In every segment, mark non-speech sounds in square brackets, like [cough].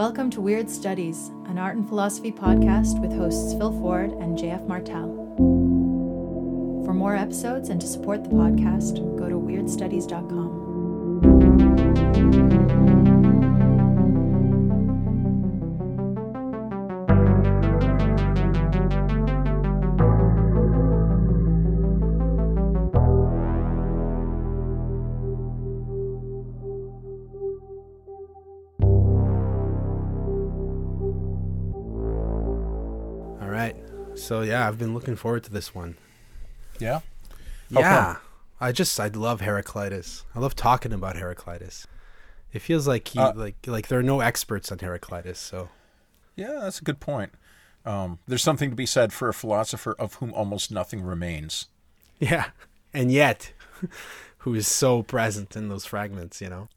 Welcome to Weird Studies, an art and philosophy podcast with hosts Phil Ford and JF Martel. For more episodes and to support the podcast, go to weirdstudies.com. So yeah, I've been looking forward to this one. Yeah. How yeah. I just I love Heraclitus. I love talking about Heraclitus. It feels like he Uh, like like there are no experts on Heraclitus, so Yeah, that's a good point. Um, there's something to be said for a philosopher of whom almost nothing remains. yeah. And yet [laughs] who is so present in those fragments, you know.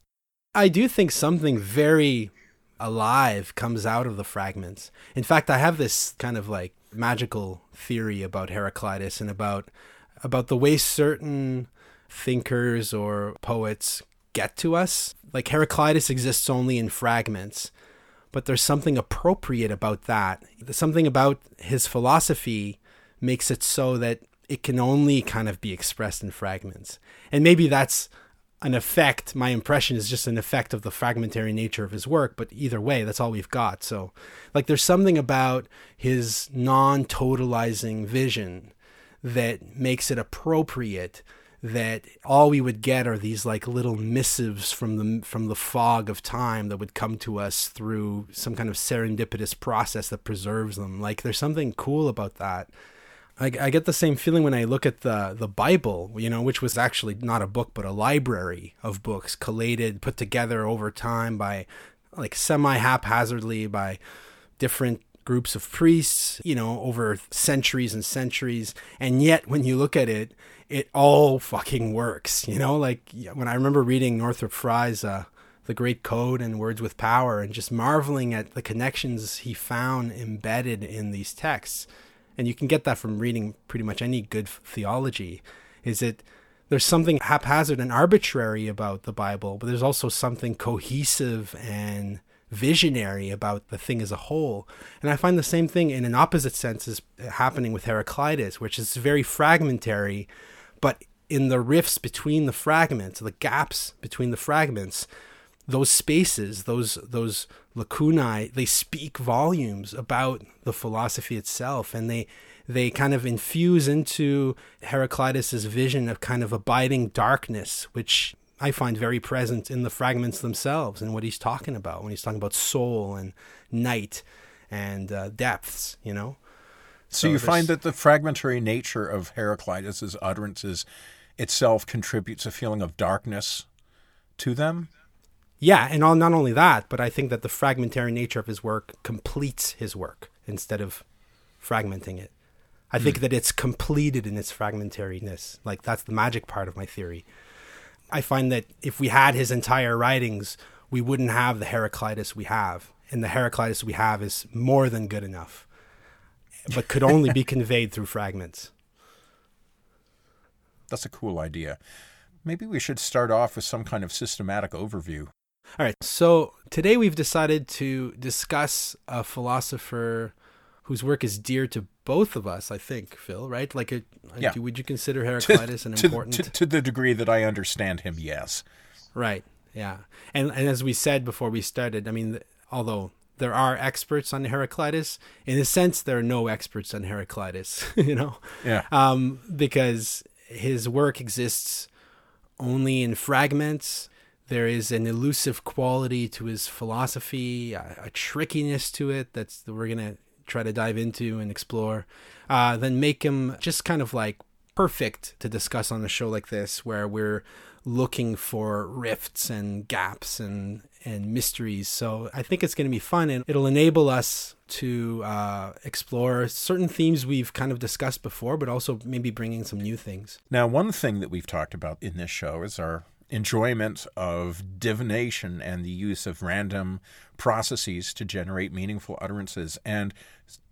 I do think something very alive comes out of the fragments. In fact, I have this kind of like magical theory about Heraclitus and about about the way certain thinkers or poets get to us. Like Heraclitus exists only in fragments, but there's something appropriate about that. Something about his philosophy makes it so that it can only kind of be expressed in fragments. And maybe that's an effect. My impression is just an effect of the fragmentary nature of his work, but either way, that's all we've got. So, like, there's something about his non totalizing vision that makes it appropriate that all we would get are these like little missives from the from the fog of time that would come to us through some kind of serendipitous process that preserves them like there's something cool about that I, I get the same feeling when I look at the the Bible, you know, which was actually not a book but a library of books collated, put together over time by like semi haphazardly by different groups of priests, you know, over centuries and centuries. And yet, when you look at it, it all fucking works, you know? Like when I remember reading Northrop Frye's uh, The Great Code and Words with Power and just marveling at the connections he found embedded in these texts. And you can get that from reading pretty much any good theology. Is it there's something haphazard and arbitrary about the Bible, but there's also something cohesive and visionary about the thing as a whole. And I find the same thing in an opposite sense is happening with Heraclitus, which is very fragmentary, but in the rifts between the fragments, the gaps between the fragments, those spaces, those those lacunae, they speak volumes about the philosophy itself, and they they kind of infuse into Heraclitus's vision of kind of abiding darkness, which I find very present in the fragments themselves and what he's talking about when he's talking about soul and night and uh, depths, you know. So, you find that the fragmentary nature of Heraclitus's utterances itself contributes a feeling of darkness to them. Yeah, and all, not only that, but I think that the fragmentary nature of his work completes his work instead of fragmenting it. I think hmm. that it's completed in its fragmentariness. Like that's the magic part of my theory. I find that if we had his entire writings, we wouldn't have the Heraclitus we have, and the Heraclitus we have is more than good enough, but could only be [laughs] conveyed through fragments. That's a cool idea. Maybe we should start off with some kind of systematic overview. All right. So today we've decided to discuss a philosopher whose work is dear to both of us. I think, Phil. Right? Like, a, Yeah. do, would you consider Heraclitus an important? to, to the degree that I understand him, yes. Right. Yeah. And and as we said before we started, I mean, although there are experts on Heraclitus, in a sense, there are no experts on Heraclitus. [laughs] you know. Yeah. um, because his work exists only in fragments. There is an elusive quality to his philosophy, a, a trickiness to it that's that we're gonna try to dive into and explore. Uh, then make him just kind of like perfect to discuss on a show like this, where we're looking for rifts and gaps and and mysteries. So I think it's going to be fun, and it'll enable us to uh, explore certain themes we've kind of discussed before, but also maybe bringing some new things. Now, one thing that we've talked about in this show is our enjoyment of divination and the use of random processes to generate meaningful utterances. And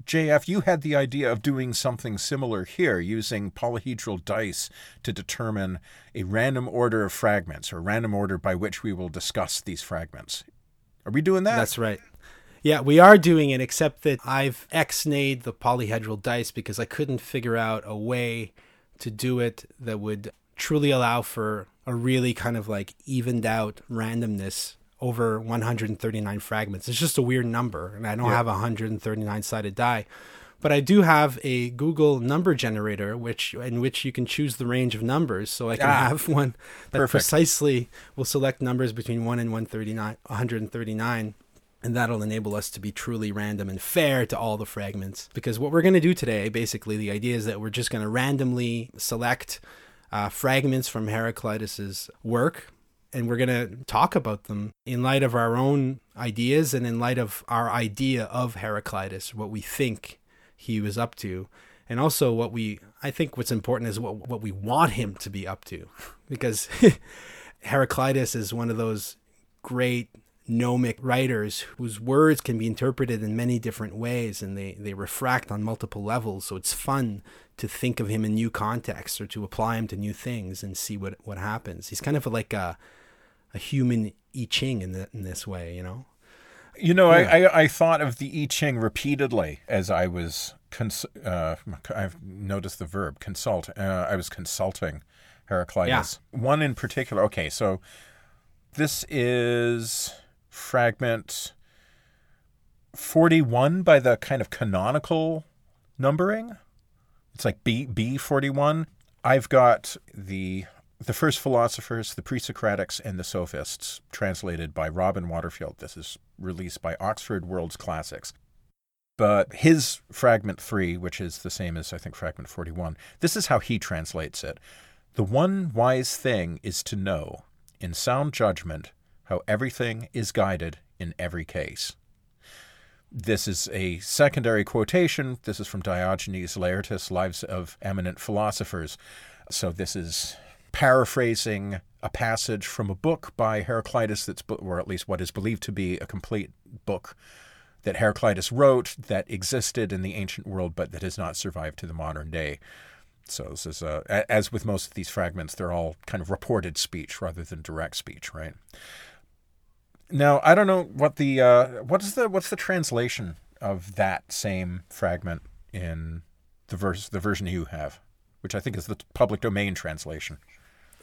JF, you had the idea of doing something similar here, using polyhedral dice to determine a random order of fragments, or random order by which we will discuss these fragments. Are we doing that? That's right. Yeah, we are doing it, except that I've ex-nayed the polyhedral dice because I couldn't figure out a way to do it that would truly allow for a really kind of like evened out randomness over 139 fragments. It's just a weird number, and I don't Yeah. have a 139 sided die. But I do have a Google number generator, which in which you can choose the range of numbers. So I can Ah, have [laughs] one that perfect. precisely will select numbers between one and 139, 139 and that'll enable us to be truly random and fair to all the fragments. Because what we're going to do today, basically, the idea is that we're just going to randomly select uh, fragments from Heraclitus's work, and we're going to talk about them in light of our own ideas and in light of our idea of Heraclitus, what we think he was up to, and also what we. I think what's important is what what we want him to be up to, [laughs] because [laughs] Heraclitus is one of those great gnomic writers whose words can be interpreted in many different ways and they, they refract on multiple levels. So it's fun to think of him in new contexts or to apply him to new things and see what, what happens. He's kind of like a, a human I Ching in, the, in this way, you know? You know, Yeah. I, I, I thought of the I Ching repeatedly as I was, cons- uh, I've noticed the verb, consult. Uh, I was consulting Heraclitus. One in particular. Okay, so this is fragment 41 by the kind of canonical numbering. It's like B B41. I've got the the first philosophers, the pre-Socratics, and the sophists, translated by Robin Waterfield. This is released by Oxford World's Classics. But his fragment three, which is the same as I think fragment 41, this is how he translates it. The one wise thing is to know, in sound judgment, how everything is guided in every case. This is a secondary quotation. This is from Diogenes Laertius, Lives of Eminent Philosophers. So this is paraphrasing a passage from a book by Heraclitus that's, or at least what is believed to be a complete book that Heraclitus wrote that existed in the ancient world but that has not survived to the modern day. So this is, uh, a- as with most of these fragments, they're all kind of reported speech rather than direct speech, right? Now I don't know what the uh, what is the what's the translation of that same fragment in the verse the version you have, which I think is the public domain translation.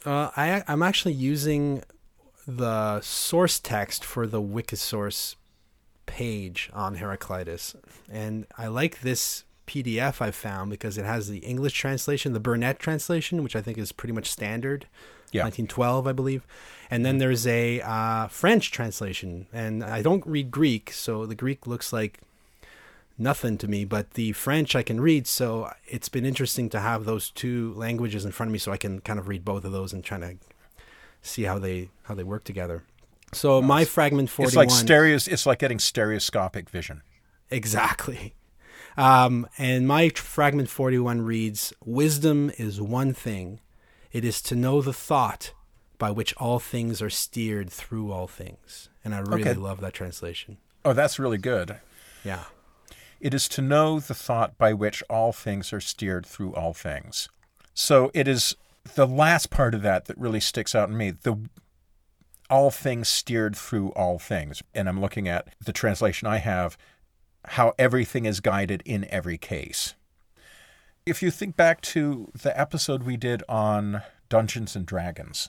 Uh, I, I'm actually using the source text for the Wikisource page on Heraclitus. And I like this PDF I found because it has the English translation, the Burnet translation, which I think is pretty much standard. Yeah. 1912, I believe. And then there's a uh, French translation. And I don't read Greek, so the Greek looks like nothing to me, but the French I can read. So it's been interesting to have those two languages in front of me, so I can kind of read both of those and try to see how they how they work together. So my fragment forty It's like stereos. It's like getting stereoscopic vision. exactly. [laughs] Um, and my fragment forty one reads: "Wisdom is one thing; it is to know the thought by which all things are steered through all things." And I really Okay. love that translation. Oh, that's really good. Yeah. It is to know the thought by which all things are steered through all things. So it is the last part of that that really sticks out in me. The all things steered through all things. And I'm looking at the translation I have, how everything is guided in every case. If you think back to the episode we did on Dungeons and Dragons,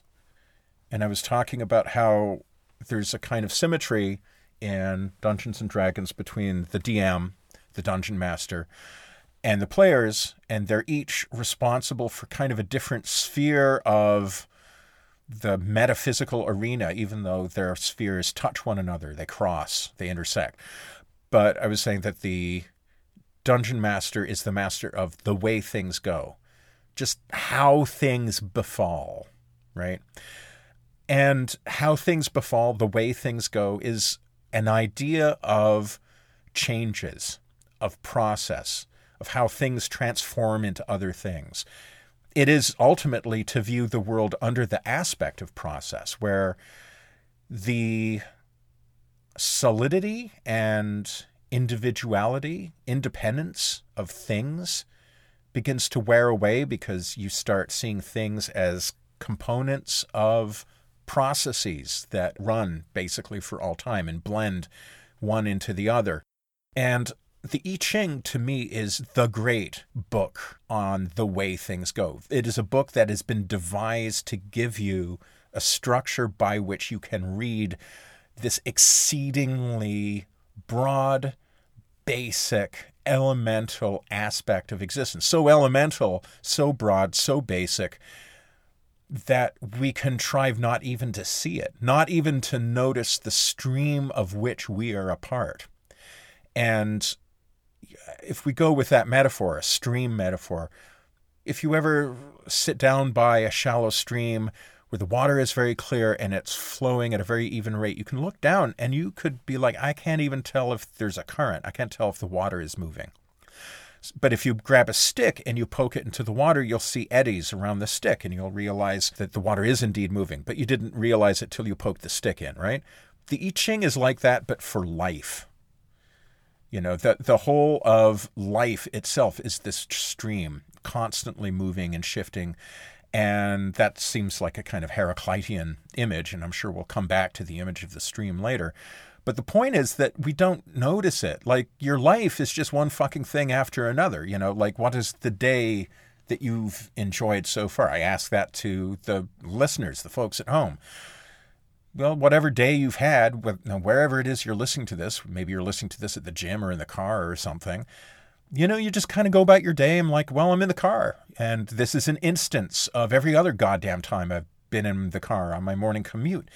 and I was talking about how there's a kind of symmetry in Dungeons and Dragons between the DM, the dungeon master, and the players, and they're each responsible for kind of a different sphere of the metaphysical arena, even though their spheres touch one another, they cross, they intersect. But I was saying that the dungeon master is the master of the way things go, just how things befall, right? And how things befall, the way things go, is an idea of changes, of process, of how things transform into other things. It is ultimately to view the world under the aspect of process, where the solidity and individuality, independence of things begins to wear away because you start seeing things as components of processes that run basically for all time and blend one into the other. And the I Ching to me is the great book on the way things go. It is a book that has been devised to give you a structure by which you can read this exceedingly broad, basic, elemental aspect of existence. So elemental, so broad, so basic that we contrive not even to see it, not even to notice the stream of which we are a part. And if we go with that metaphor, a stream metaphor, if you ever sit down by a shallow stream where the water is very clear and it's flowing at a very even rate, you can look down and you could be like, I can't even tell if there's a current. I can't tell if the water is moving. But if you grab a stick and you poke it into the water, you'll see eddies around the stick and you'll realize that the water is indeed moving, but you didn't realize it till you poked the stick in, right? The I Ching is like that, but for life. You know, the, the whole of life itself is this stream, constantly moving and shifting. And that seems like a kind of Heraclitean image, and I'm sure we'll come back to the image of the stream later. But the point is that we don't notice it. Like your life is just one fucking thing after another. You know, like what is the day that you've enjoyed so far? I ask that to the listeners, the folks at home well, whatever day you've had, wherever it is you're listening to this, maybe you're listening to this at the gym or in the car or something, you know, you just kind of go about your day. I'm like, well, I'm in the car. And this is an instance of every other goddamn time I've been in the car on my morning commute.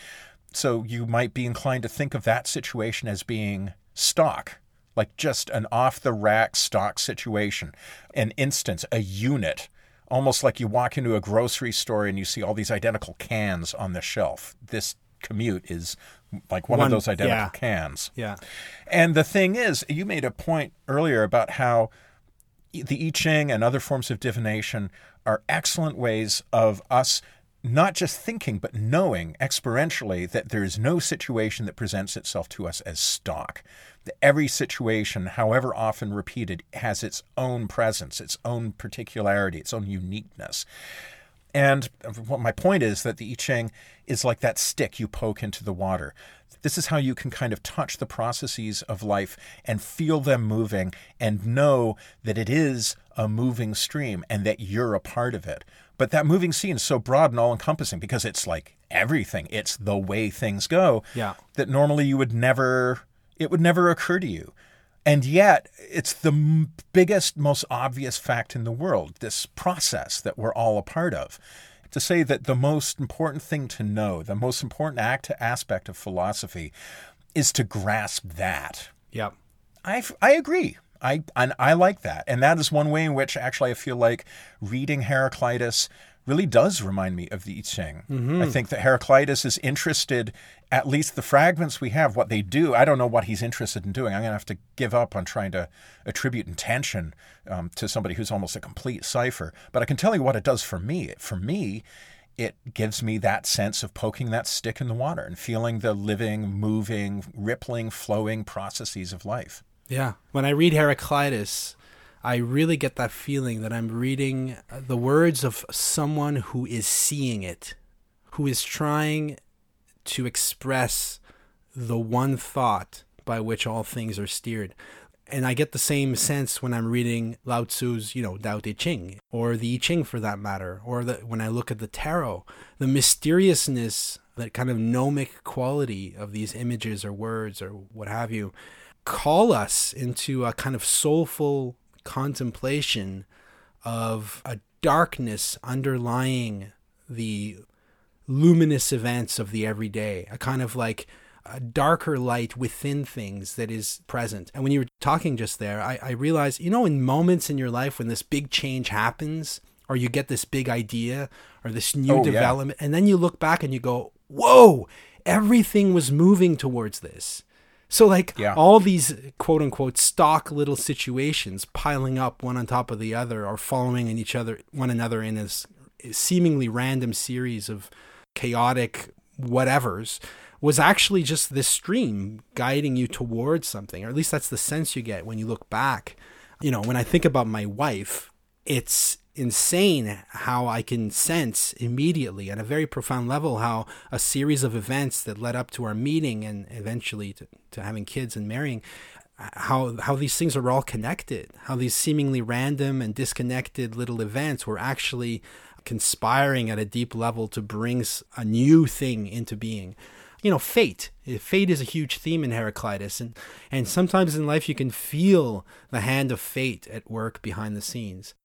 So you might be inclined to think of that situation as being stock, like just an off the rack stock situation, an instance, a unit almost like you walk into a grocery store and you see all these identical cans on the shelf. This commute is like one, one of those identical yeah. cans. Yeah. And the thing is, you made a point earlier about how the I Ching and other forms of divination are excellent ways of us not just thinking, but knowing experientially that there is no situation that presents itself to us as stock. Every situation, however often repeated, has its own presence, its own particularity, its own uniqueness. And what my point is that the I Ching is like that stick you poke into the water. This is how you can kind of touch the processes of life and feel them moving and know that it is a moving stream and that you're a part of it. But that moving scene is so broad and all encompassing because it's like everything. It's the way things go. Yeah. That normally you would never it would never occur to you. And yet, it's the biggest, most obvious fact in the world this process that we're all a part of. To say that the most important thing to know, the most important act, aspect of philosophy is to grasp that. Yep. I, I agree. I, and I like that. And that is one way in which actually I feel like reading Heraclitus really does remind me of the I Ching. Mm-hmm. I think that Heraclitus is interested, at least the fragments we have, what they do. I don't know what he's interested in doing. I'm going to have to give up on trying to attribute intention um, to somebody who's almost a complete cipher. But I can tell you what it does for me. For me, it gives me that sense of poking that stick in the water and feeling the living, moving, rippling, flowing processes of life. Yeah. When I read Heraclitus, I really get that feeling that I'm reading uh, the words of someone who is seeing it, who is trying to express the one thought by which all things are steered. And I get the same sense when I'm reading Lao Tzu's, you know, Tao Te Ching, or the I Ching for that matter, or the, when I look at the tarot, the mysteriousness, that kind of gnomic quality of these images or words or what have you, call us into a kind of soulful contemplation of a darkness underlying the luminous events of the everyday, a kind of like a darker light within things that is present. And when you were talking just there, I, I realized, you know, in moments in your life when this big change happens, or you get this big idea or this new oh, development, yeah. and then you look back and you go, whoa, everything was moving towards this. So like yeah. all these quote unquote stock little situations piling up one on top of the other or following in each other one another in this seemingly random series of chaotic whatevers was actually just this stream guiding you towards something or at least that's the sense you get when you look back you know when i think about my wife it's insane how I can sense immediately at a very profound level how a series of events that led up to our meeting and eventually to, to having kids and marrying how how these things are all connected how these seemingly random and disconnected little events were actually conspiring at a deep level to bring a new thing into being. You know fate. Fate is a huge theme in heraclitus and and sometimes in life you can feel the hand of fate at work behind the scenes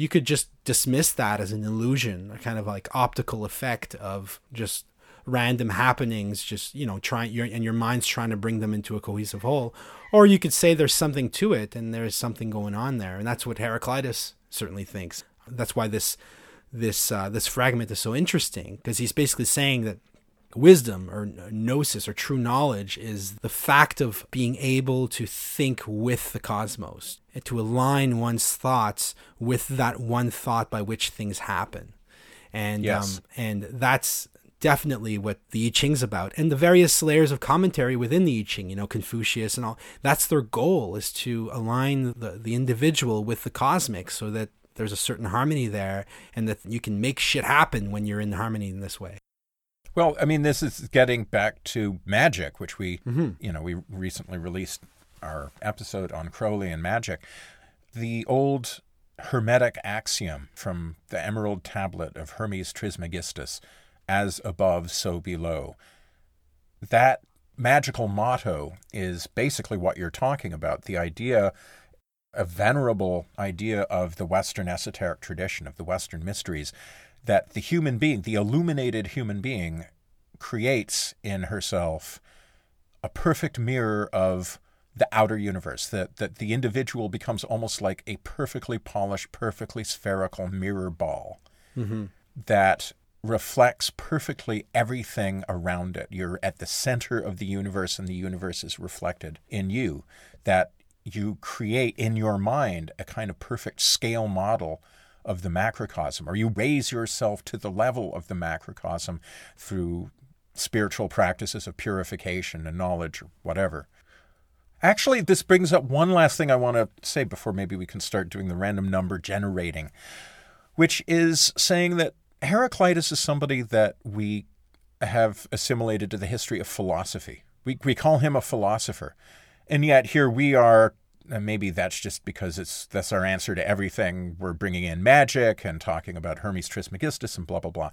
you could just dismiss that as an illusion, a kind of like optical effect of just random happenings, just you know, trying your and your mind's trying to bring them into a cohesive whole. Or you could say there's something to it and there's something going on there, and that's what Heraclitus certainly thinks. That's why this this uh, this fragment is so interesting because he's basically saying that wisdom or gnosis or true knowledge is the fact of being able to think with the cosmos and to align one's thoughts with that one thought by which things happen. And yes. um, and that's definitely what the I Ching's about and the various layers of commentary within the I Ching you know Confucius and all. That's their goal is to align the, the individual with the cosmic so that there's a certain harmony there and that you can make shit happen when you're in harmony in this way well, I mean, this is getting back to magic, which we, mm-hmm. you know, we recently released our episode on Crowley and magic. The old Hermetic axiom from the Emerald Tablet of Hermes Trismegistus, as above, so below. That magical motto is basically what you're talking about the idea, a venerable idea of the Western esoteric tradition, of the Western mysteries, that the human being, the illuminated human being, creates in herself a perfect mirror of the outer universe, that, that the individual becomes almost like a perfectly polished, perfectly spherical mirror ball mm-hmm. that reflects perfectly everything around it. You're at the center of the universe, and the universe is reflected in you. That you create in your mind a kind of perfect scale model of the macrocosm, or you raise yourself to the level of the macrocosm through spiritual practices of purification and knowledge or whatever. Actually, this brings up one last thing I want to say before maybe we can start doing the random number generating, which is saying that Heraclitus is somebody that we have assimilated to the history of philosophy. We, we call him a philosopher. And yet here we are and maybe that's just because it's that's our answer to everything. We're bringing in magic and talking about Hermes Trismegistus and blah blah blah.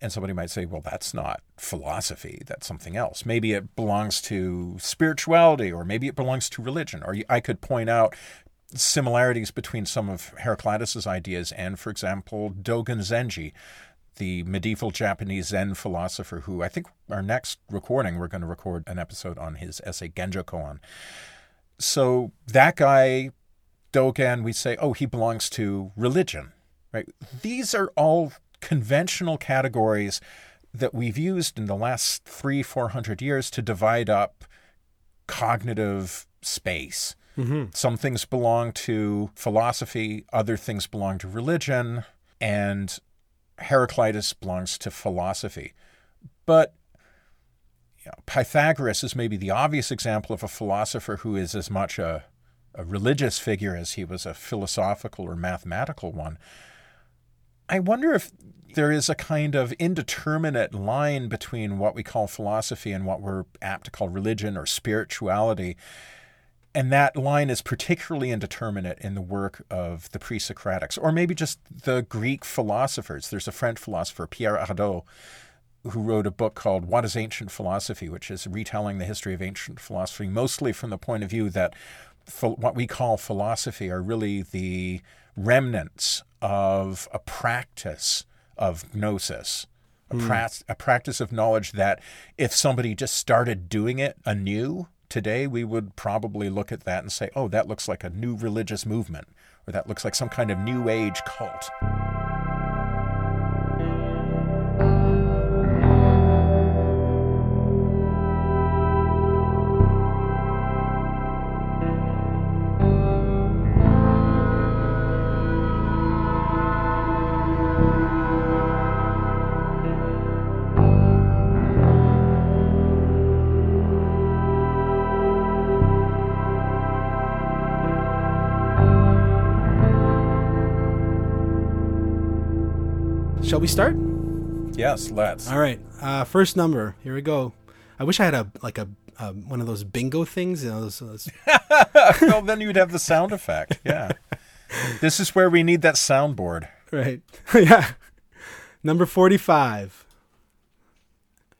And somebody might say, well, that's not philosophy. That's something else. Maybe it belongs to spirituality, or maybe it belongs to religion. Or I could point out similarities between some of Heraclitus's ideas and, for example, Dogen Zenji, the medieval Japanese Zen philosopher, who I think our next recording, we're going to record an episode on his essay Genjo Koan so that guy, Dogen, we say, oh, he belongs to religion, right? These are all conventional categories that we've used in the last three, four hundred years to divide up cognitive space. Mm-hmm. Some things belong to philosophy, other things belong to religion, and Heraclitus belongs to philosophy. But you know, Pythagoras is maybe the obvious example of a philosopher who is as much a, a religious figure as he was a philosophical or mathematical one. I wonder if there is a kind of indeterminate line between what we call philosophy and what we're apt to call religion or spirituality. And that line is particularly indeterminate in the work of the pre Socratics, or maybe just the Greek philosophers. There's a French philosopher, Pierre Hadot, who wrote a book called What is Ancient Philosophy, which is retelling the history of ancient philosophy, mostly from the point of view that what we call philosophy are really the remnants of a practice of gnosis, a, mm. pra- a practice of knowledge that if somebody just started doing it anew today, we would probably look at that and say, oh, that looks like a new religious movement, or that looks like some kind of new age cult. Yes, let's. All right. Uh, first number. Here we go. I wish I had a like a uh, one of those bingo things. You know, those, those [laughs] well, then you'd have the sound effect. Yeah. this is where we need that soundboard. right. [laughs] yeah. Number forty-five.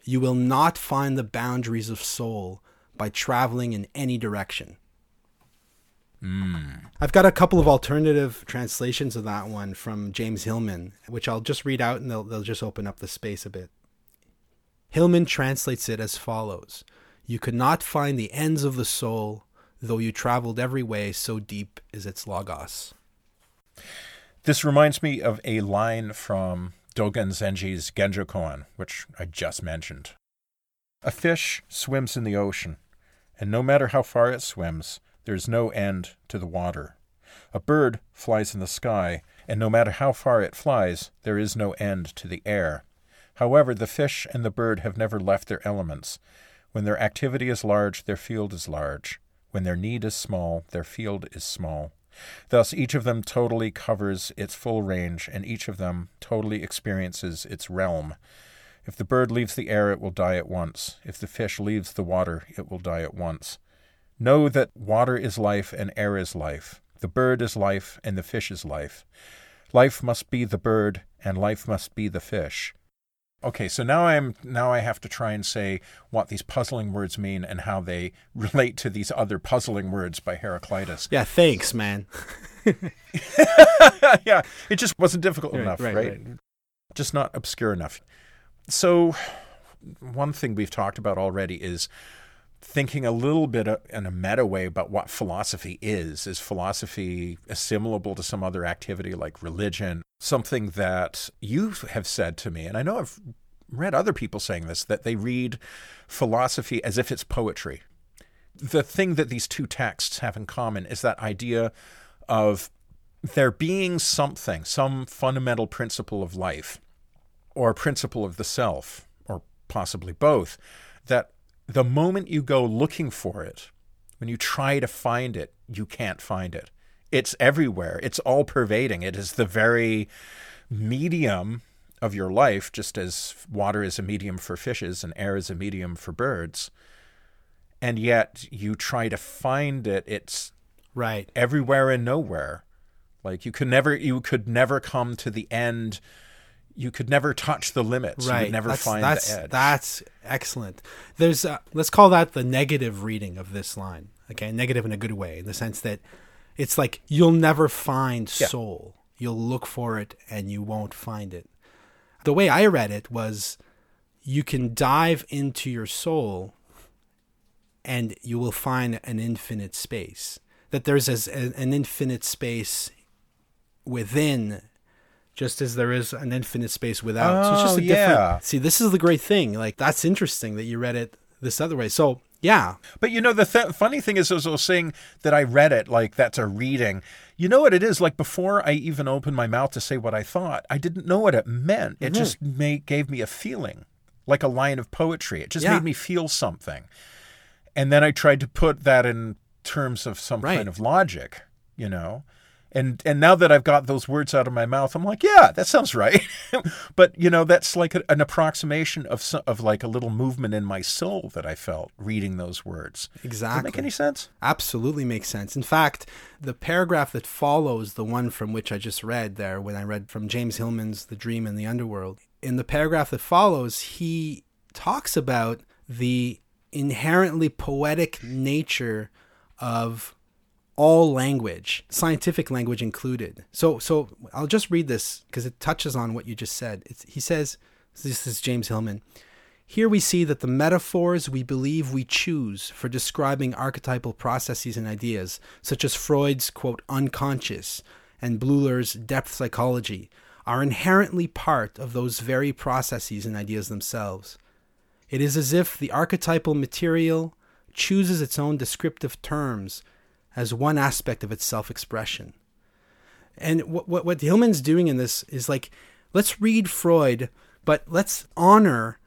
You will not find the boundaries of soul by traveling in any direction. I've got a couple of alternative translations of that one from James Hillman, which I'll just read out and they'll, they'll just open up the space a bit. Hillman translates it as follows You could not find the ends of the soul, though you traveled every way, so deep is its logos. This reminds me of a line from Dogen Zenji's Genjo Koan, which I just mentioned. A fish swims in the ocean, and no matter how far it swims, there is no end to the water. A bird flies in the sky, and no matter how far it flies, there is no end to the air. However, the fish and the bird have never left their elements. When their activity is large, their field is large. When their need is small, their field is small. Thus, each of them totally covers its full range, and each of them totally experiences its realm. If the bird leaves the air, it will die at once. If the fish leaves the water, it will die at once. Know that water is life and air is life. The bird is life and the fish is life. Life must be the bird and life must be the fish. Okay, so now I'm now I have to try and say what these puzzling words mean and how they [laughs] relate to these other puzzling words by Heraclitus. Yeah, thanks, man. [laughs] yeah, it just wasn't difficult Right, enough, right, right, right. Just not obscure enough. So, one thing we've talked about already is thinking a little bit in a meta way about what philosophy is. Is philosophy assimilable to some other activity like religion? Something that you have said to me, and I know I've read other people saying this, that they read philosophy as if it's poetry. The thing that these two texts have in common is that idea of there being something, some fundamental principle of life, or principle of the self, or possibly both, that the moment you go looking for it, when you try to find it, you can't find it. It's everywhere, it's all pervading. It is the very medium of your life, just as water is a medium for fishes and air is a medium for birds. And yet you try to find it, it's Right. everywhere and nowhere. Like you could never you could never come to the end. You could never touch the limits. You right. would never that's, find that's, the edge. That's excellent. There's a, let's call that the negative reading of this line. Okay, negative in a good way, in the sense that it's like you'll never find Yeah. soul. You'll look for it and you won't find it. The way I read it was you can dive into your soul and you will find an infinite space. That there's as, an infinite space within just as there is an infinite space without. so it's just Oh, a different. yeah. See, this is the great thing. Like that's interesting that you read it this other way. So yeah, But you know, the th- funny thing is, as I was saying that I read it, like that's a reading. You know what it is? Like before I even opened my mouth to say what I thought, I didn't know what it meant. It mm-hmm. just made, gave me a feeling, like a line of poetry. It just Yeah. made me feel something. And then I tried to put that in terms of some Right. kind of logic, you know. And and now that I've got those words out of my mouth, I'm like, yeah, that sounds right. [laughs] but you know, that's like a, an approximation of so- of like a little movement in my soul that I felt reading those words. Does that exactly. make any sense? Absolutely makes sense. In fact, the paragraph that follows the one from which I just read there, when I read from James Hillman's The Dream and the Underworld, in the paragraph that follows, he talks about the inherently poetic nature of all language, scientific language included. So, so I'll just read this because it touches on what you just said. It's, he says, "This is James Hillman." Here we see that the metaphors we believe we choose for describing archetypal processes and ideas, such as Freud's quote unconscious and Bleuler's depth psychology, are inherently part of those very processes and ideas themselves. It is as if the archetypal material chooses its own descriptive terms as one aspect of its self expression. And what, what, what Hillman's doing in this is like, let's read Freud, but let's honor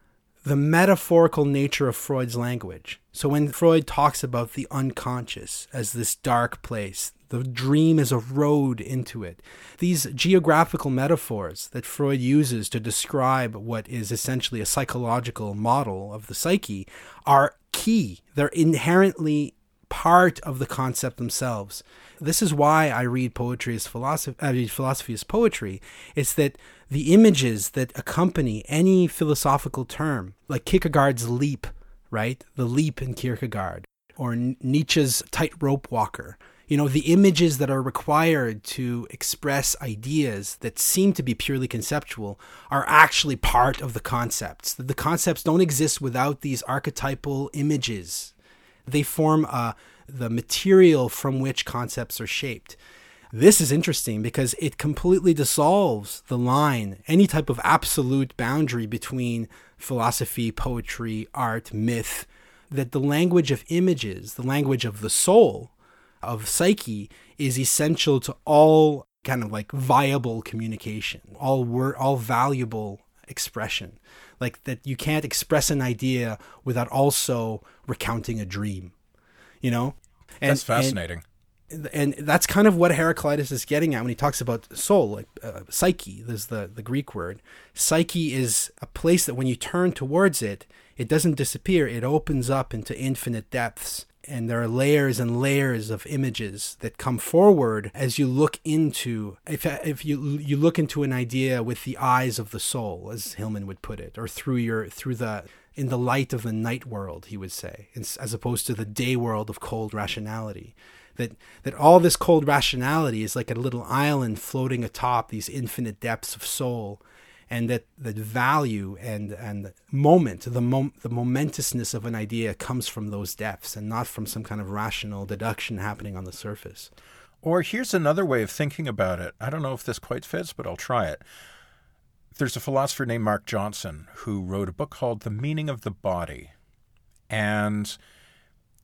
the metaphorical nature of Freud's language. So when Freud talks about the unconscious as this dark place, The dream is a road into it. These geographical metaphors that Freud uses to describe what is essentially a psychological model of the psyche are key. They're inherently part of the concept themselves. This is why I read poetry as philosophy, I read philosophy as poetry. It's that the images that accompany any philosophical term, like Kierkegaard's leap, right? The leap in Kierkegaard, or Nietzsche's tightrope walker. You know, the images that are required to express ideas that seem to be purely conceptual are actually part of the concepts. The concepts don't exist without these archetypal images. They form uh, the material from which concepts are shaped. This is interesting because it completely dissolves the line, any type of absolute boundary between philosophy, poetry, art, myth, that the language of images, the language of the soul, of psyche, is essential to all kind of like viable communication, all wor- all valuable expression. Like that you can't express an idea without also recounting a dream. You know? And, That's fascinating. And, and that's kind of what Heraclitus is getting at when he talks about soul, like uh, psyche. There's the the Greek word. Psyche is a place that when you turn towards it, it doesn't disappear. It opens up into infinite depths, and there are layers and layers of images that come forward as you look into if if you you look into an idea with the eyes of the soul, as Hillman would put it, or through your through the in the light of the night world, he would say, as opposed to the day world of cold rationality. That, that all this cold rationality is like a little island floating atop these infinite depths of soul, and that the value and, and moment, the, mom, the momentousness of an idea comes from those depths and not from some kind of rational deduction happening on the surface. Or here's another way of thinking about it. I don't know if this quite fits, but I'll try it there's a philosopher named Mark Johnson who wrote a book called The Meaning of the Body. And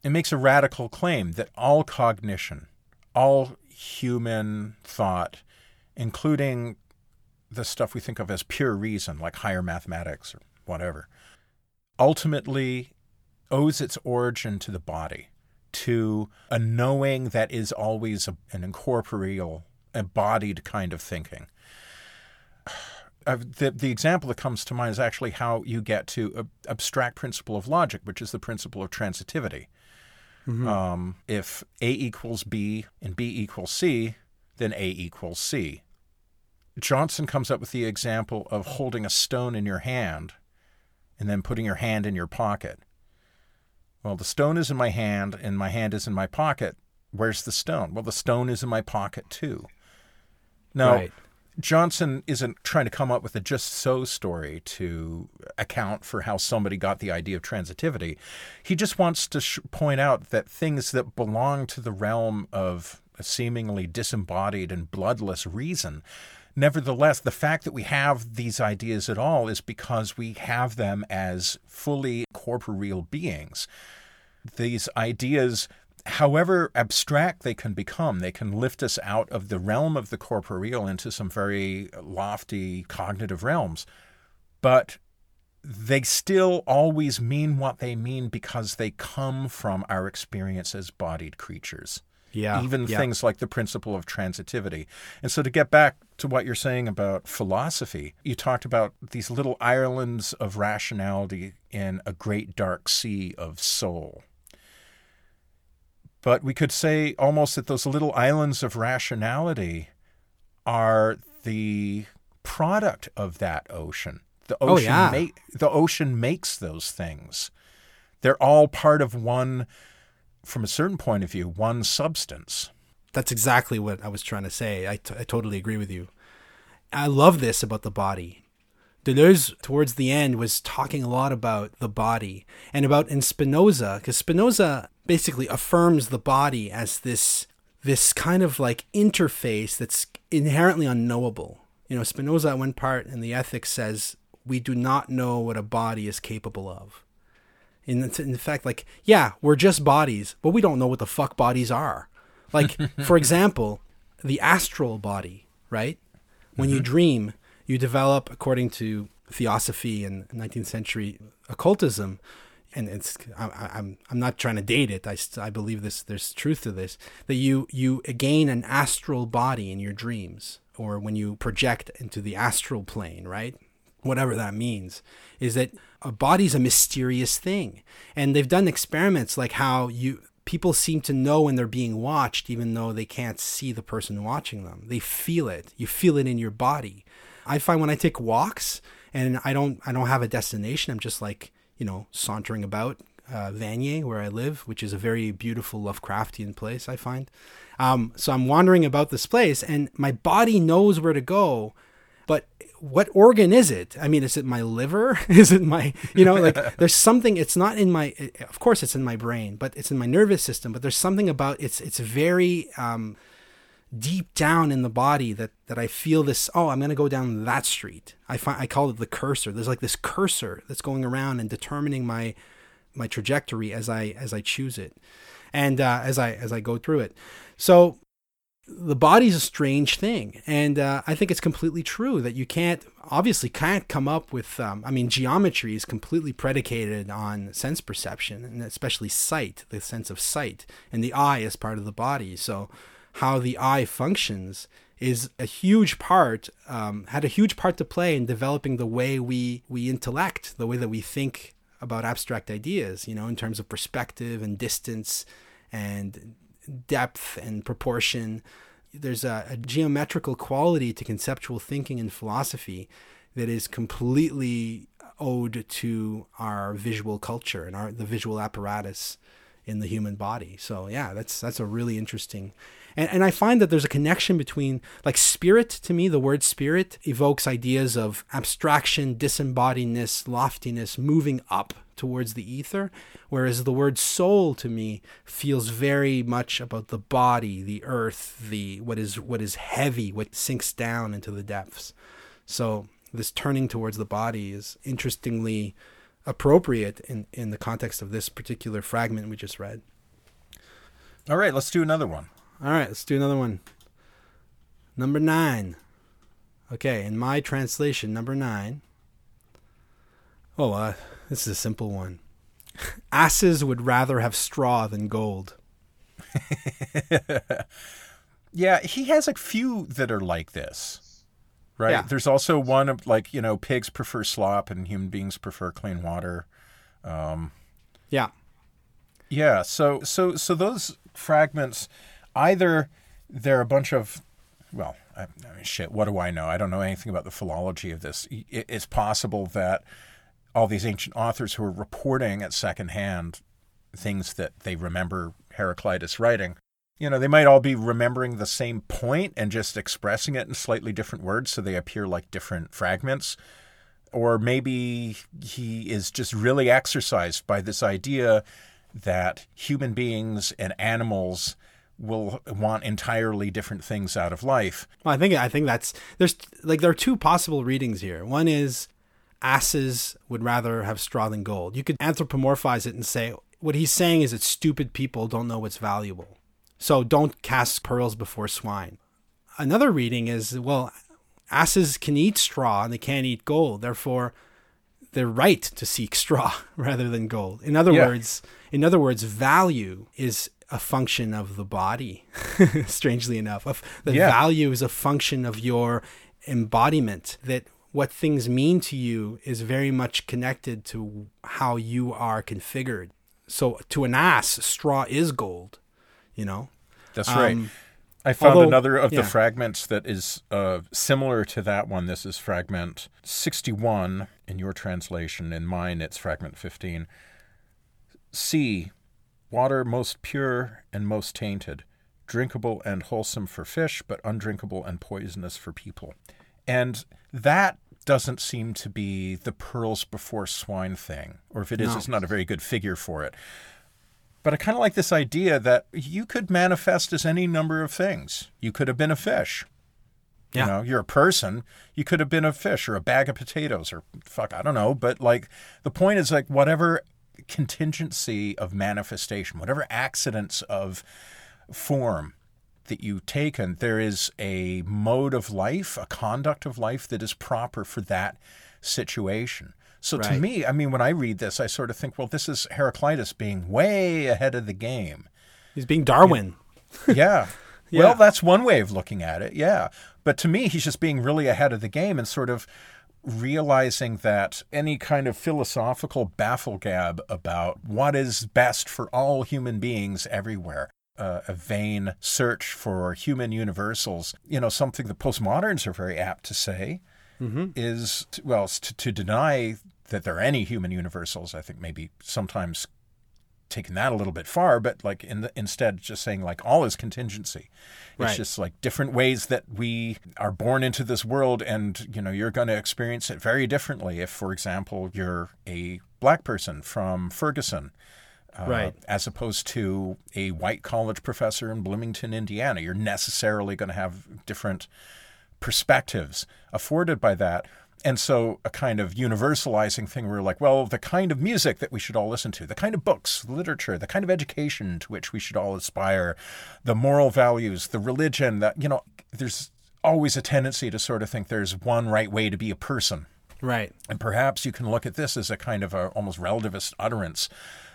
it makes a radical claim that all cognition, all human thought, including the stuff we think of as pure reason, like higher mathematics or whatever, ultimately owes its origin to the body, to a knowing that is always a, an incorporeal, embodied kind of thinking uh, the the example that comes to mind is actually how you get to a abstract principle of logic, which is the principle of transitivity. Mm-hmm. Um, if A equals B and B equals C, then A equals C. Johnson comes up with the example of holding a stone in your hand and then putting your hand in your pocket. Well, the stone is in my hand and my hand is in my pocket. Where's the stone? Well, the stone is in my pocket too. Now, right. Johnson isn't trying to come up with a just so story to account for how somebody got the idea of transitivity. He just wants to sh- point out that things that belong to the realm of a seemingly disembodied and bloodless reason, nevertheless, the fact that we have these ideas at all is because we have them as fully corporeal beings. These ideas however abstract they can become, they can lift us out of the realm of the corporeal into some very lofty cognitive realms. But they still always mean what they mean because they come from our experience as bodied creatures. Yeah. Even yeah. things like the principle of transitivity. And so to get back to what you're saying about philosophy, you talked about these little islands of rationality in a great dark sea of soul. But we could say almost that those little islands of rationality are the product of that ocean. The oh, ocean, oh, yeah. ma- the ocean makes those things. They're all part of one, from a certain point of view, one substance. That's exactly what I was trying to say. I, t- I totally agree with you. I love this about the body. Deleuze, towards the end, was talking a lot about the body and about in Spinoza, because Spinoza basically affirms the body as this this kind of like interface that's inherently unknowable. You know, Spinoza at one part in the Ethics says we do not know what a body is capable of. In, in fact, like, yeah, we're just bodies, but we don't know what the fuck bodies are. Like, [laughs] for example, the astral body, right? When mm-hmm. you dream, you develop, according to theosophy and 19th century occultism, and it's I, I'm I'm not trying to date it. I, I believe this. There's truth to this. That you you gain an astral body in your dreams, or when you project into the astral plane, right? Whatever that means, is that a body's a mysterious thing, and they've done experiments like how you people seem to know when they're being watched, even though they can't see the person watching them. They feel it. You feel it in your body. I find when I take walks and I don't I don't have a destination. I'm just like you know, sauntering about uh, Vanier, where I live, which is a very beautiful Lovecraftian place, I find. Um, so I'm wandering about this place, and my body knows where to go, but what organ is it? I mean, is it my liver? [laughs] is it my, you know, like [laughs] there's something. It's not in my. Of course, it's in my brain, but it's in my nervous system. But there's something about it's. It's very. Um, deep down in the body that that I feel this oh I'm going to go down that street. I find I call it the cursor. There's like this cursor that's going around and determining my my trajectory as I as I choose it. And uh, as I as I go through it. So the body's a strange thing. And uh, i think it's completely true that you can't obviously can't come up with um, i mean geometry is completely predicated on sense perception and especially sight the sense of sight and the eye is part of the body. So how the eye functions is a huge part um, had a huge part to play in developing the way we we intellect the way that we think about abstract ideas you know in terms of perspective and distance and depth and proportion there's a, a geometrical quality to conceptual thinking and philosophy that is completely owed to our visual culture and our the visual apparatus in the human body. So yeah, that's that's a really interesting and, and I find that there's a connection between, like, spirit to me, the word spirit evokes ideas of abstraction, disembodiedness, loftiness, moving up towards the ether. Whereas the word soul to me feels very much about the body, the earth, the what is what is heavy, what sinks down into the depths. So this turning towards the body is interestingly appropriate in, in the context of this particular fragment we just read. All right, let's do another one. All right, let's do another one. Number nine. Okay, in my translation, number nine. Oh, uh, this is a simple one. Asses would rather have straw than gold. [laughs] yeah, he has a few that are like this. Right? Yeah. There's also one of like, you know, pigs prefer slop and human beings prefer clean water. Um, yeah. Yeah, so so so those fragments either they're a bunch of, well, I, I mean, shit, what do I know? I don't know anything about the philology of this. It's possible that all these ancient authors who are reporting at secondhand things that they remember Heraclitus writing, you know, they might all be remembering the same point and just expressing it in slightly different words so they appear like different fragments. Or maybe he is just really exercised by this idea that human beings and animals will want entirely different things out of life. Well, I think I think that's there's like there are two possible readings here. One is asses would rather have straw than gold. You could anthropomorphize it and say what he's saying is that stupid people don't know what's valuable. So don't cast pearls before swine. Another reading is well, asses can eat straw and they can't eat gold. Therefore, they're right to seek [laughs] straw rather than gold. In other yeah. words, in other words, value is a function of the body, [laughs] strangely enough. Of the yeah. value is a function of your embodiment. That what things mean to you is very much connected to how you are configured. So to an ass, straw is gold. You know. That's right. Um, I found although, another of yeah. the fragments that is uh, similar to that one. This is fragment 61 in your translation. In mine, it's fragment 15. C water most pure and most tainted, drinkable and wholesome for fish, but undrinkable and poisonous for people. And that doesn't seem to be the pearls before swine thing, or if it is, no. it's not a very good figure for it. But I kind of like this idea that you could manifest as any number of things. You could have been a fish. Yeah. You know, you're a person. You could have been a fish or a bag of potatoes or fuck, I don't know. But like the point is like whatever contingency of manifestation, whatever accidents of form that you've taken, there is a mode of life, a conduct of life that is proper for that situation. So to me, I mean, when I read this, I sort of think, well, this is Heraclitus being way ahead of the game. He's being Darwin. Yeah. [laughs] Yeah. Well, that's one way of looking at it. Yeah. But to me, he's just being really ahead of the game and sort of realizing that any kind of philosophical bafflegab about what is best for all human beings everywhere. Uh, a vain search for human universals, you know, something the postmoderns are very apt to say is, to, well, to, to deny that there are any human universals. I think maybe sometimes taking that a little bit far, but like in the, instead just saying like all is contingency. It's Right. just like different ways that we are born into this world, and you know you're going to experience it very differently. If, for example, you're a black person from Ferguson. Uh, Right. As opposed to a white college professor in Bloomington, Indiana, you're necessarily going to have different perspectives afforded by that. And so, a kind of universalizing thing where, we're like, well, the kind of music that we should all listen to, the kind of books, literature, the kind of education to which we should all aspire, the moral values, the religion that, you know, there's always a tendency to sort of think there's one right way to be a person. Right. And perhaps you can look at this as a kind of a almost relativist utterance,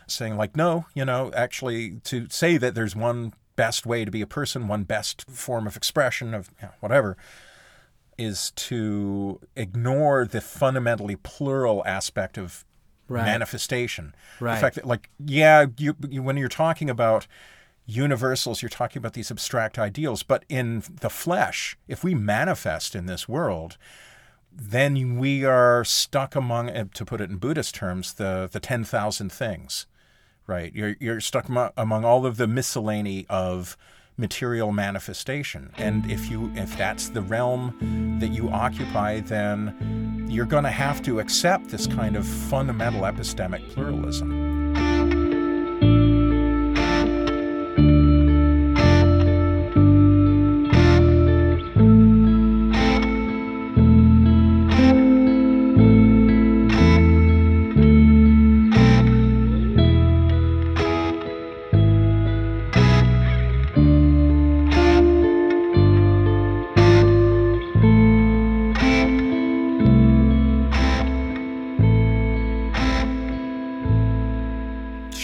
saying, like, no, you know, actually, to say that there's one best way to be a person, one best form of expression of you know, whatever, is to ignore the fundamentally plural aspect of Right. manifestation. Right. The fact that, like, yeah, you, you when you're talking about universals, you're talking about these abstract ideals, but in the flesh, if we manifest in this world, then we are stuck among, uh, to put it in Buddhist terms, the the ten thousand things, right? You're you're stuck amo- among all of the miscellany of material manifestation, and if you if that's the realm that you occupy, then you're going to have to accept this kind of fundamental epistemic pluralism.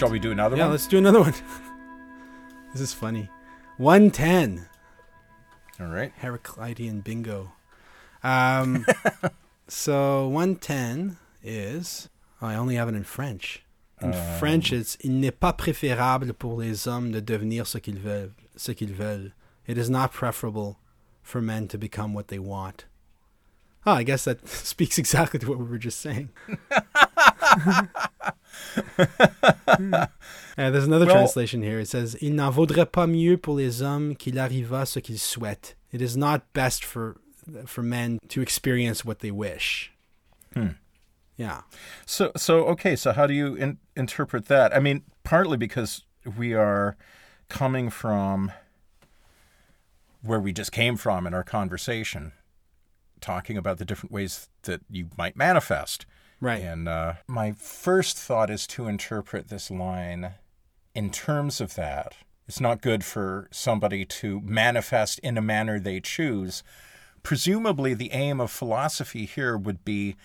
Shall we do another Yeah, one? Yeah, let's do another one. [laughs] this is funny. 110. All right. Heraclitean bingo. Um, [laughs] so 110 is. Oh, I only have it in French. In French, it's Il n'est pas préférable pour les hommes de devenir ce qu'ils veulent. Ce qu'ils veulent. It is not preferable for men to become what they want. Oh, I guess that [laughs] speaks exactly to what we were just saying. Uh, there's another Well- translation here. It says Il n'en vaudrait pas mieux pour les hommes qu'il arriva ce qu'ils souhaitent. It is not best for for men to experience what they wish. Hmm. Yeah. So, so okay. So, how do you in, interpret that? I mean, partly because we are coming from where we just came from in our conversation, talking about the different ways that you might manifest. Right. And uh, my first thought is to interpret this line in terms of that. It's not good for somebody to manifest in a manner they choose. Presumably, the aim of philosophy here would be,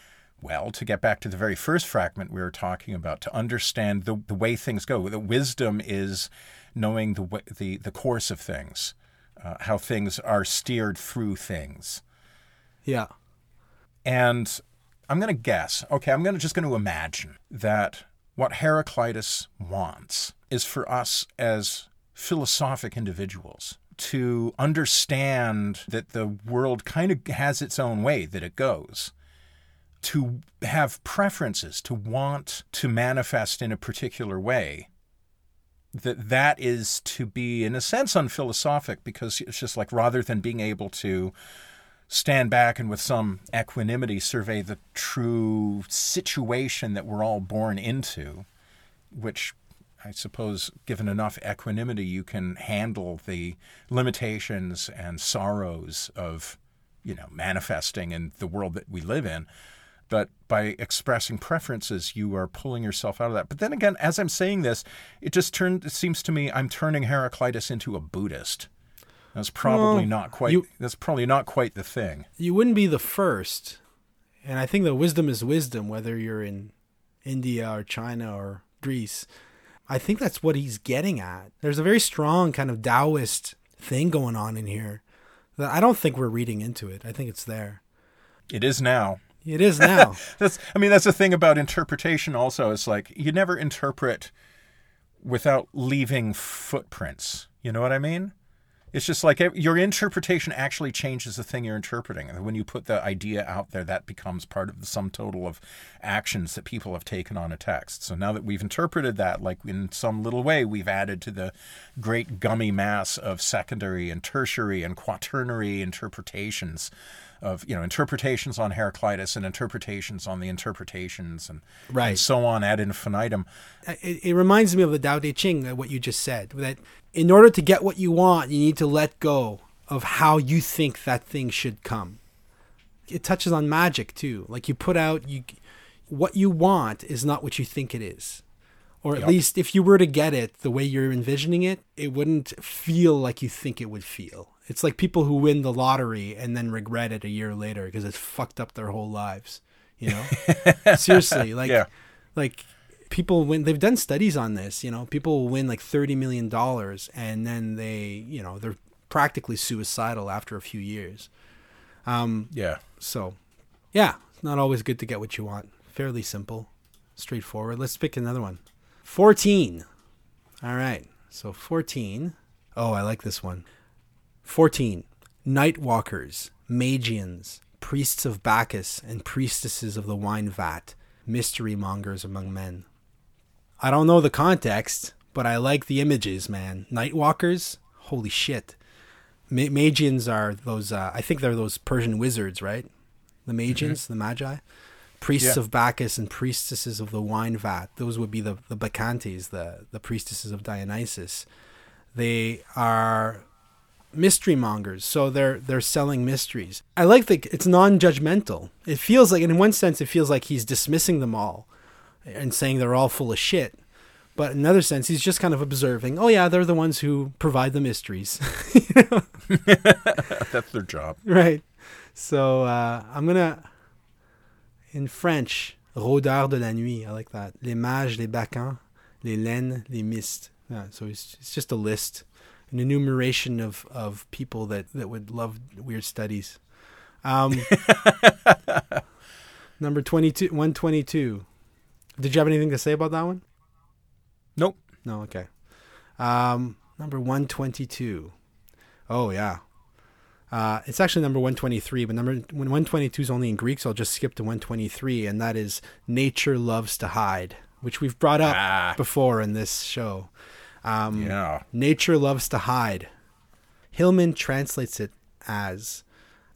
well, to get back to the very first fragment we were talking about, to understand the, the way things go. The wisdom is knowing the, the, the course of things, uh, how things are steered through things. Yeah. And I'm going to guess, okay, I'm to just going to imagine that what Heraclitus wants is for us as philosophic individuals to understand that the world kind of has its own way that it goes. To have preferences, to want to manifest in a particular way, that that is to be in a sense unphilosophic because it's just like rather than being able to stand back and with some equanimity survey the true situation that we're all born into, which I suppose, given enough equanimity, you can handle the limitations and sorrows of, you know, manifesting in the world that we live in. But by expressing preferences, you are pulling yourself out of that. But then again, as I'm saying this, it just turned. It seems to me I'm turning Heraclitus into a Buddhist. That's probably Well, not quite. you- that's probably not quite the thing. You wouldn't be the first. And I think that wisdom is wisdom, whether you're in India or China or Greece. I think that's what he's getting at. There's a very strong kind of Taoist thing going on in here that I don't think we're reading into it. I think it's there. It is now. It is now. [laughs] that's I mean that's the thing about interpretation also. It's like you never interpret without leaving footprints. You know what I mean? It's just like your interpretation actually changes the thing you're interpreting. When you put the idea out there, that becomes part of the sum total of actions that people have taken on a text. So now that we've interpreted that, like in some little way, we've added to the great gummy mass of secondary and tertiary and quaternary interpretations of you know interpretations on Heraclitus and interpretations on the interpretations and, right. and so on ad infinitum. It, it, reminds me of the Tao Te Ching, uh, what you just said. That in order to get what you want, you need to let go of how you think that thing should come. It touches on magic too. Like you put out you what you want is not what you think it is. Or at yep. least if you were to get it the way you're envisioning it, it wouldn't feel like you think it would feel. It's like people who win the lottery and then regret it a year later because it's fucked up their whole lives. You know, [laughs] seriously, like, yeah. like people win. They've done studies on this. You know, people win like thirty million dollars and then they, you know, they're practically suicidal after a few years. Um, yeah. So, yeah, it's not always good to get what you want. Fairly simple, straightforward. Let's pick another one. Fourteen. All right. So fourteen. Oh, I like this one. 14. Night walkers, Magians, priests of Bacchus, and priestesses of the wine vat, mystery mongers among men. I don't know the context, but I like the images, man. Night walkers? Holy shit. Ma- Magians are those, uh, I think they're those Persian wizards, right? The Magians, mm-hmm. the Magi? Priests yeah. of Bacchus and priestesses of the wine vat. Those would be the, the Bacchantes, the, the priestesses of Dionysus. They are mystery mongers so they're they're selling mysteries. I like that it's non-judgmental. It feels like in one sense it feels like he's dismissing them all and saying they're all full of shit. But in another sense he's just kind of observing oh yeah they're the ones who provide the mysteries. [laughs] That's their job. [laughs] Right. So uh, i'm gonna in french rôdeurs de la nuit i like that. Les mages les bacchants les laines les mystes yeah, so it's, it's just a list an enumeration of, of people that, that would love weird studies. Um, [laughs] number 22, 122. Did you have anything to say about that one? Nope. No, okay. Um, number 122. Oh, yeah. Uh, it's actually number 123, but number 122 is only in Greek, so I'll just skip to 123, and that is Nature Loves to Hide, which we've brought up ah. before in this show. Um, yeah. Nature loves to hide. Hillman translates it as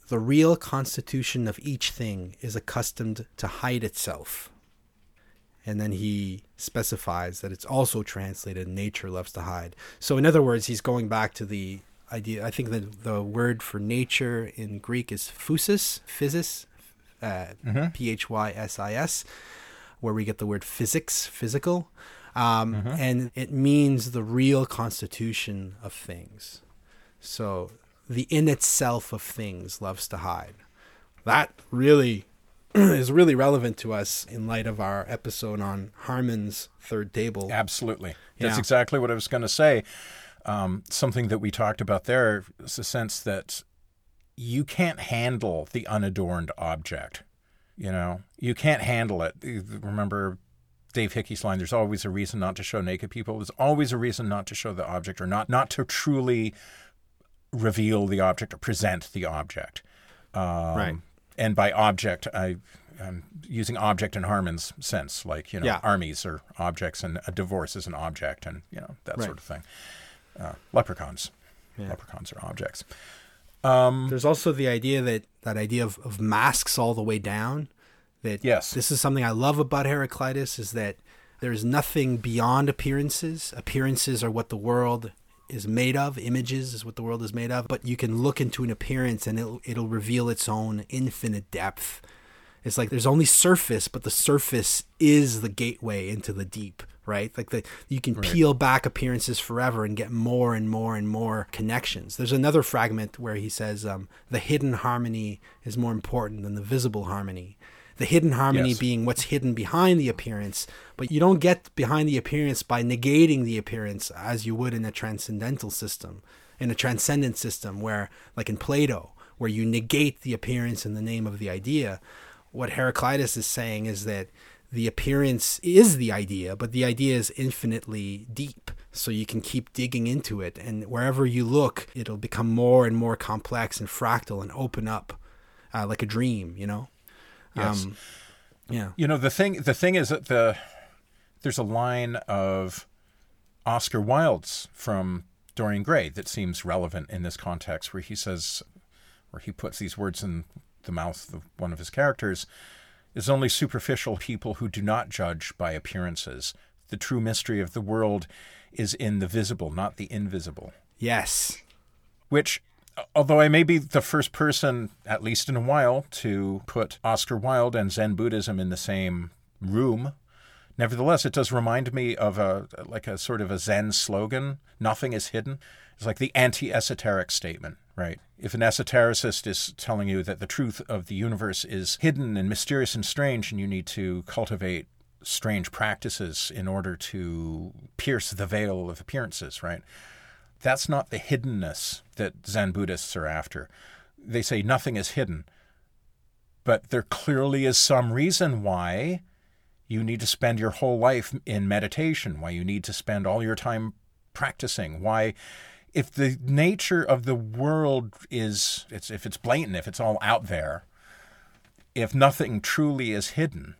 the real constitution of each thing is accustomed to hide itself. And then he specifies that it's also translated nature loves to hide. So, in other words, he's going back to the idea. I think that the word for nature in Greek is physis, physis, uh, mm-hmm. P H Y S I S, where we get the word physics, physical um, mm-hmm. and it means the real constitution of things. So the in itself of things loves to hide. That really [clears throat] is really relevant to us in light of our episode on Harman's third table. Absolutely. That's yeah. exactly what I was going to say. Um, something that we talked about there is the sense that you can't handle the unadorned object. You know, you can't handle it. Remember Dave Hickey's line, there's always a reason not to show naked people. There's always a reason not to show the object or not not to truly reveal the object or present the object. Um, right. And by object, I, am using object in Harman's sense, like, you know, yeah. armies are objects and a divorce is an object and, you know, that right. sort of thing. Uh, leprechauns. Yeah. Leprechauns are objects. Um, There's also the idea that that idea of, of masks all the way down that yes. this is something I love about Heraclitus is that there's nothing beyond appearances. Appearances are what the world is made of. Images is what the world is made of. But you can look into an appearance and it'll it'll reveal its own infinite depth. It's like there's only surface, but the surface is the gateway into the deep, right? Like the you can right. peel back appearances forever and get more and more and more connections. There's another fragment where he says um, the hidden harmony is more important than the visible harmony The hidden harmony Yes. being what's hidden behind the appearance, but you don't get behind the appearance by negating the appearance as you would in a transcendental system, in a transcendent system where, like in Plato, where you negate the appearance in the name of the idea. What Heraclitus is saying is that the appearance is the idea, but the idea is infinitely deep. So you can keep digging into it, and wherever you look, it'll become more and more complex and fractal and open up uh, like a dream, you know? Yes. Um, yeah. You know the thing. The thing is that the there's a line of Oscar Wilde's from Dorian Gray that seems relevant in this context, where he says, where he puts these words in the mouth of one of his characters, is only superficial people who do not judge by appearances. The true mystery of the world is in the visible, not the invisible. Yes. Which, although I may be the first person, at least in a while, to put Oscar Wilde and Zen Buddhism in the same room, nevertheless, it does remind me of a like a sort of a Zen slogan: "Nothing is hidden." It's like the anti-esoteric statement, right? If an esotericist is telling you that the truth of the universe is hidden and mysterious and strange, and you need to cultivate strange practices in order to pierce the veil of appearances, right? That's not the hiddenness that Zen Buddhists are after. They say nothing is hidden, but there clearly is some reason why you need to spend your whole life in meditation, why you need to spend all your time practicing, why if the nature of the world is it's if it's blatant, if it's all out there, if nothing truly is hidden,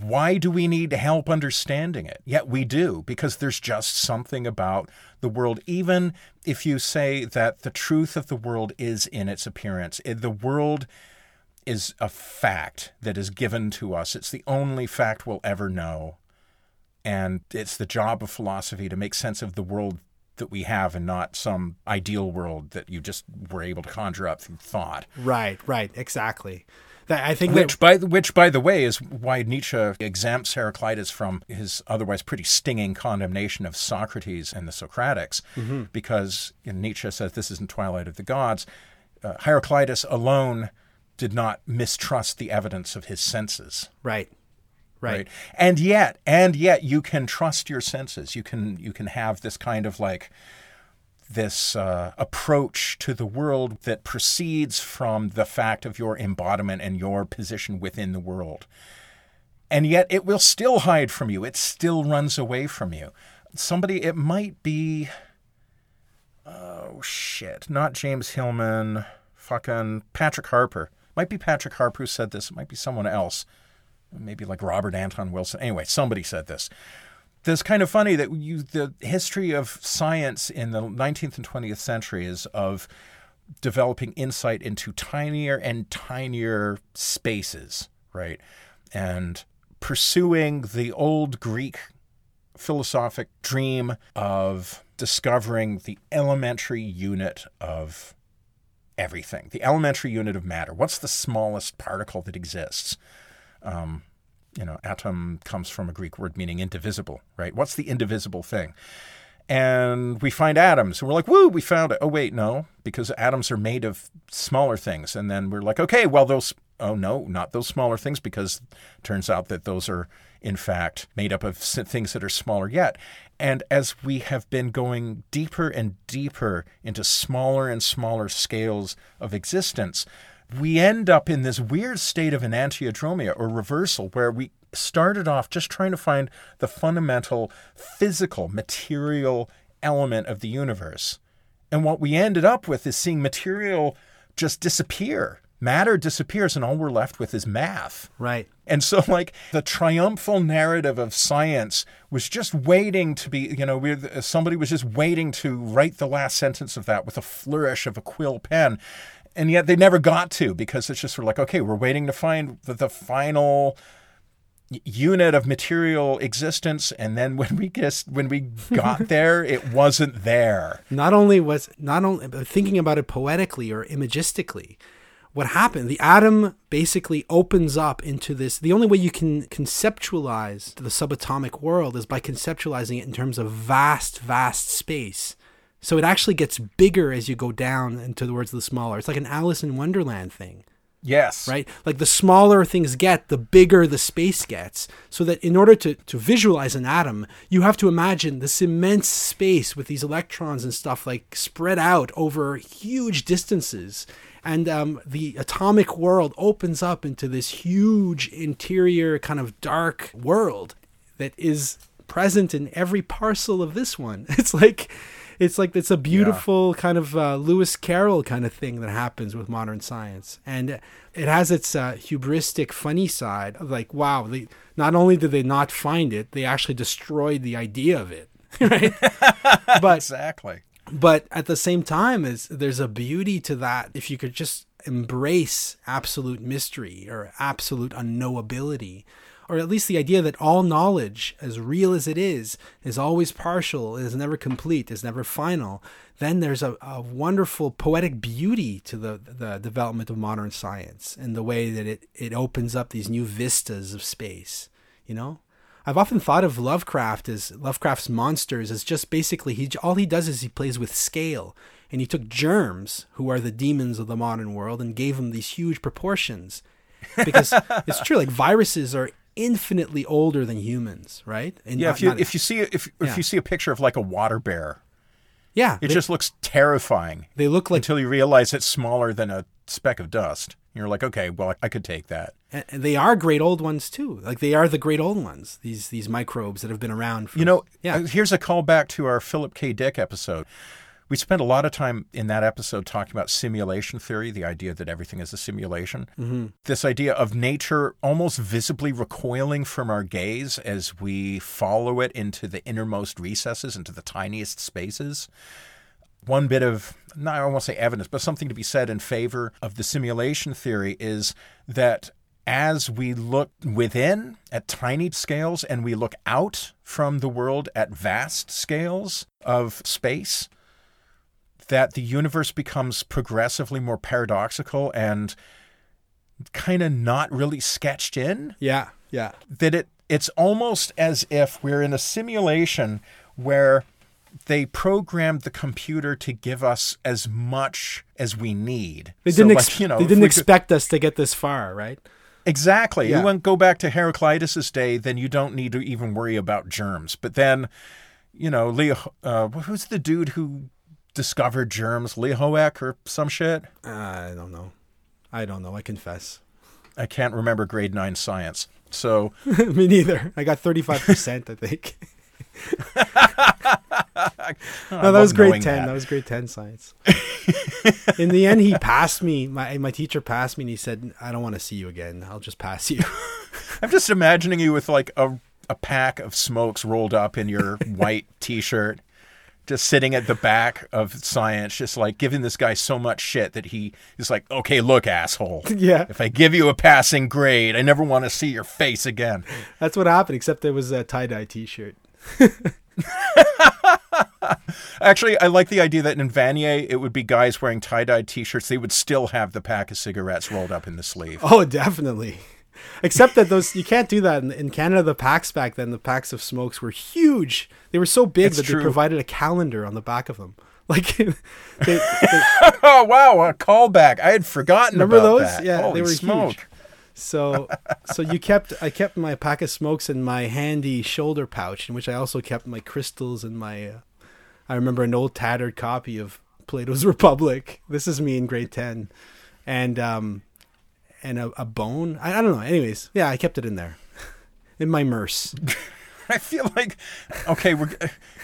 why do we need help understanding it? Yet we do, because there's just something about the world. Even if you say that the truth of the world is in its appearance, the world is a fact that is given to us. It's the only fact we'll ever know. And it's the job of philosophy to make sense of the world that we have and not some ideal world that you just were able to conjure up through thought. Right, right, exactly. That I think Which, that by the, which, by the way, is why Nietzsche exempts Heraclitus from his otherwise pretty stinging condemnation of Socrates and the Socratics, because you know, Nietzsche says this isn't Twilight of the Gods. Uh, Heraclitus alone did not mistrust the evidence of his senses. right, right, Right. And yet, and yet you can trust your senses. You can you can have this kind of like this uh, approach to the world that proceeds from the fact of your embodiment and your position within the world. And yet it will still hide from you. It still runs away from you. Somebody, it might be, oh shit, not James Hillman, fucking Patrick Harpur. Might be Patrick Harpur who said this. It might be someone else maybe like Robert Anton Wilson. Anyway, somebody said this. It's kind of funny that you the history of science in the 19th and 20th century is of developing insight into tinier and tinier spaces, right? And pursuing the old Greek philosophic dream of discovering the elementary unit of everything, the elementary unit of matter. What's the smallest particle that exists? Um, you know, atom comes from a Greek word meaning indivisible, right? What's the indivisible thing? And we find atoms, and we're like, woo, we found it. Oh, wait, no, because atoms are made of smaller things. And then we're like, okay, well, those, oh, no, not those smaller things, because turns out that those are, in fact, made up of things that are smaller yet. And as we have been going deeper and deeper into smaller and smaller scales of existence, we end up in this weird state of enantiodromia or reversal where we started off just trying to find the fundamental physical, material element of the universe. And what we ended up with is seeing material just disappear. Matter disappears, and all we're left with is math. right. And so, [laughs] like, the triumphal narrative of science was just waiting to be, you know, somebody was just waiting to write the last sentence of that with a flourish of a quill pen. And yet they never got to because it's just sort of like, okay, we're waiting to find the, the final unit of material existence. And then when we just, when we got [laughs] there, it wasn't there. Not only was not only thinking about it poetically or imagistically, what happened? The atom basically opens up into this. The only way you can conceptualize the subatomic world is by conceptualizing it in terms of vast, vast space. So it actually gets bigger as you go down into the words of the smaller. It's like an Alice in Wonderland thing. Yes. right? Like the smaller things get, the bigger the space gets. So that in order to, to visualize an atom, you have to imagine this immense space with these electrons and stuff like spread out over huge distances. And um, the atomic world opens up into this huge interior, kind of dark world that is present in every parcel of this one. [laughs] It's like it's like it's a beautiful kind of uh, Lewis Carroll kind of thing that happens with modern science, and it has its uh, hubristic, funny side of like, wow, they not only did they not find it, they actually destroyed the idea of it, [laughs] right? [laughs] but Exactly. but at the same time is there's a beauty to that if you could just embrace absolute mystery or absolute unknowability or at least the idea that all knowledge as real as it is is always partial is never complete is never final then there's a, a wonderful poetic beauty to the, the development of modern science and the way that it, it opens up these new vistas of space you know? I've often thought of Lovecraft as Lovecraft's monsters as just basically he all he does is he plays with scale and he took germs who are the demons of the modern world and gave them these huge proportions. Because [laughs] it's true like viruses are infinitely older than humans right and Yeah, not- if you if you see if Yeah. if you see a picture of like a water bear, yeah it they, just looks terrifying they look like until you realize it's smaller than a speck of dust. You're like, okay, well, I could take that. and and they are great old ones too like they are the great old ones these these microbes that have been around for You know, yeah uh, here's a callback to our Philip K. Dick episode. We spent a lot of time in that episode talking about simulation theory, the idea that everything is a simulation. Mm-hmm. This idea of nature almost visibly recoiling from our gaze as we follow it into the innermost recesses, into the tiniest spaces. One bit of, not, I won't say evidence, but something to be said in favor of the simulation theory is that as we look within at tiny scales and we look out from the world at vast scales of space, that the universe becomes progressively more paradoxical and kind of not really sketched in yeah yeah that it it's almost as if we're in a simulation where they programmed the computer to give us as much as we need. they didn't like, ex- you know, they didn't we could- expect us to get this far right Exactly. Yeah. You want to go back to Heraclitus's day, then you don't need to even worry about germs. But then, you know, Leo, uh, who's the dude who discovered germs? Lehoek or some shit? Uh, I don't know. I don't know. I confess. I can't remember grade nine science. So [laughs] Me neither. I got 35%, I think. [laughs] [laughs] no, that was grade 10. That. was grade 10 science. In the end, he passed me. My, my teacher passed me and he said, I don't want to see you again. I'll just pass you. I'm just imagining you with like a, a pack of smokes rolled up in your white t shirt, just sitting at the back of science, just like giving this guy so much shit that he is like, okay, look, asshole. [laughs] yeah. If I give you a passing grade, I never want to see your face again. That's what happened, except it was a tie dye t shirt. [laughs] Actually, I like the idea that in Vanier, it would be guys wearing tie dye t shirts. They would still have the pack of cigarettes rolled up in the sleeve. Oh, definitely. Except that those you can't do that in, in Canada. The packs back then, the packs of smokes were huge. They were so big It's that true. they provided a calendar on the back of them. [laughs] Like, they, they, Oh, [laughs] wow, a callback. I had forgotten Remember about those? that. Yeah, Holy they were smoke. huge. So, so you kept I kept my pack of smokes in my handy shoulder pouch, in which I also kept my crystals and my. Uh, I remember an old tattered copy of Plato's [laughs] Republic. This is me in grade ten, and um, and a, a bone. I, I don't know. Anyways, yeah, I kept it in there, [laughs] in my merce. [laughs] I feel like, okay, we're,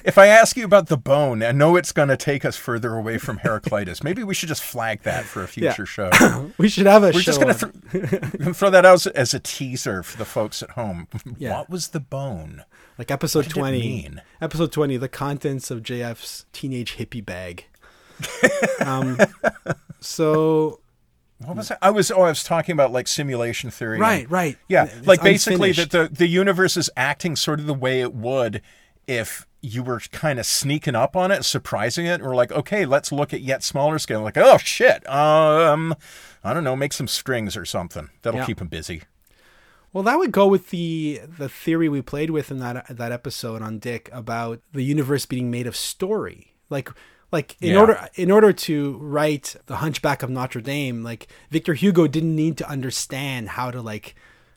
if I ask you about the bone, I know it's going to take us further away from Heraclitus. [laughs] Maybe we should just flag that for a future show. We should have a We're just going to th- throw that out as a teaser for the folks at home. Yeah. What was the bone? like episode twenty. mean? Episode twenty: the contents of JF's teenage hippie bag. um, so What was that? I was oh, I was talking about like simulation theory. and- right, right, Yeah, It's like basically unfinished. that the the universe is acting sort of the way it would if you were kind of sneaking up on it, surprising it, or like, okay, let's look at yet smaller scale. Like, oh shit, um, I don't know, make some strings or something. That'll Yeah. keep him busy. Well, that would go with the the theory we played with in that that episode on Dick about the universe being made of story. Like Like in Yeah. order in order to write The Hunchback of Notre Dame, like Victor Hugo didn't need to understand how to like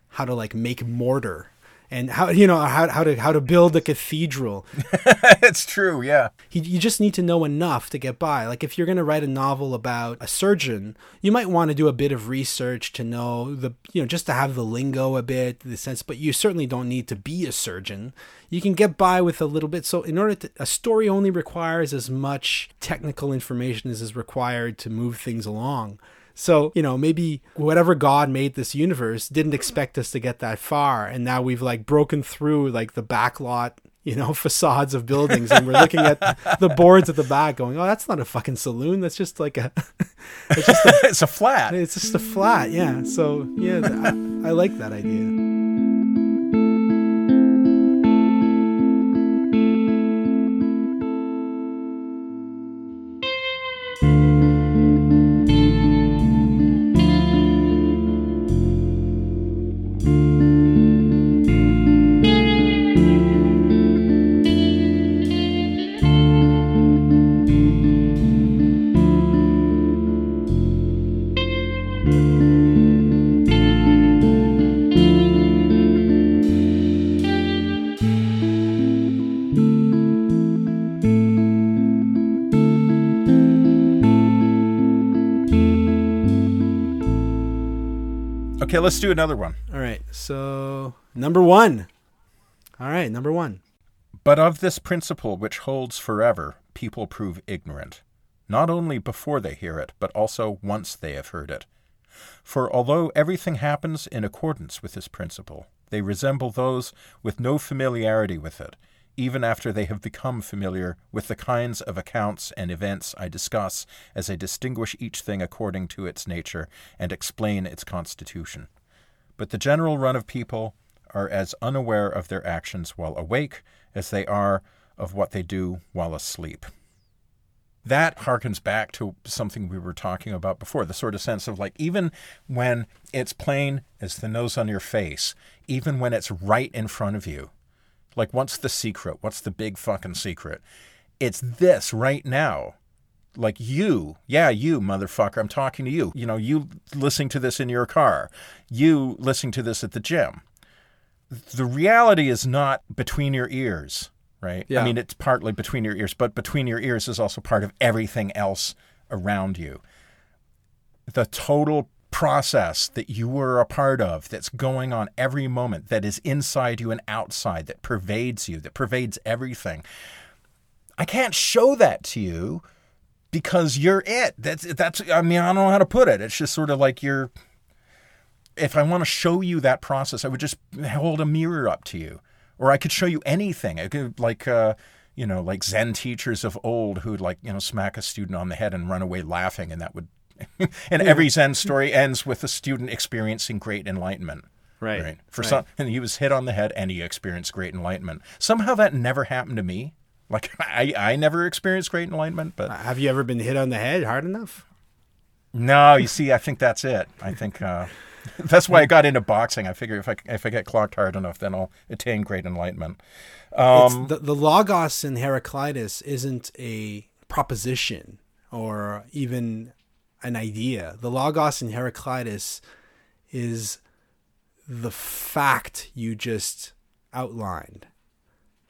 how to like make mortar and how you know how how to how to build a cathedral. [laughs] it's true, yeah. You, you just need to know enough to get by. Like if you're going to write a novel about a surgeon, you might want to do a bit of research to know the you know just to have the lingo a bit, the sense. But you certainly don't need to be a surgeon. You can get by with a little bit. So in order to, a story only requires as much technical information as is required to move things along. So, you know, maybe whatever God made this universe didn't expect us to get that far. And now we've like broken through like the backlot, you know, [laughs] facades of buildings. And we're looking at the boards at the back going, oh, that's not a fucking saloon. That's just like a, [laughs] it's just a, [laughs] it's a flat. it's just a flat. Yeah. So, yeah, I, I like that idea. Okay, let's do another one. All right. So, number one. All right. Number one. But of this principle which holds forever, people prove ignorant, not only before they hear it, but also once they have heard it. For although everything happens in accordance with this principle, they resemble those with no familiarity with it, even after they have become familiar with the kinds of accounts and events I discuss as I distinguish each thing according to its nature and explain its constitution. But the general run of people are as unaware of their actions while awake as they are of what they do while asleep. That harkens back to something we were talking about before the sort of sense of like, even when it's plain as the nose on your face, even when it's right in front of you, like, what's the secret? What's the big fucking secret? It's this right now. Like you, yeah, you motherfucker, I'm talking to you. You know, you listening to this in your car, you listening to this at the gym. The reality is not between your ears, right? Yeah. I mean, it's partly between your ears, but between your ears is also part of everything else around you. The total process that you were a part of that's going on every moment, that is inside you and outside, that pervades you, that pervades everything. I can't show that to you because you're it. That's that's I mean, I don't know how to put it. It's just sort of like you're if I want to show you that process, I would just hold a mirror up to you. Or I could show you anything. I could like uh you know, like Zen teachers of old who'd like, you know, smack a student on the head and run away laughing and that would [laughs] and every Zen story ends with a student experiencing great enlightenment. Right. For right. some, and he was hit on the head, and he experienced great enlightenment. Somehow that never happened to me. Like [laughs] I, I never experienced great enlightenment, but Have you ever been hit on the head hard enough? no, you see, I think that's it. I think uh, [laughs] that's why I got into boxing. I figure if I if I get clocked hard enough, then I'll attain great enlightenment. Um, the, the logos in Heraclitus isn't a proposition or even an idea. The logos in Heraclitus is the fact you just outlined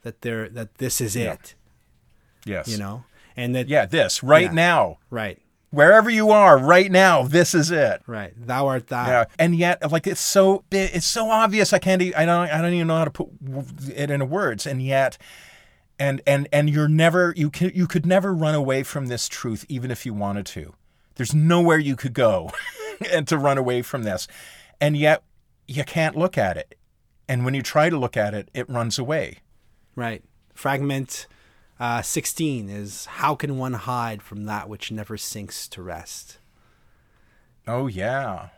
that there that this is Yeah. it, yes, you know, and that yeah, this right Yeah. now, right, wherever you are, right now, this is it. right. Thou art thou. Yeah, and yet, like it's so it's so obvious. I can't. I don't. I don't even know how to put it into words. And yet, and and and you're never. You can. You could never run away from this truth, even if you wanted to. There's nowhere you could go, [laughs] and to run away from this, and yet you can't look at it. And when you try to look at it, it runs away. Right. Fragment uh, 16 is How can one hide from that which never sinks to rest? Oh yeah.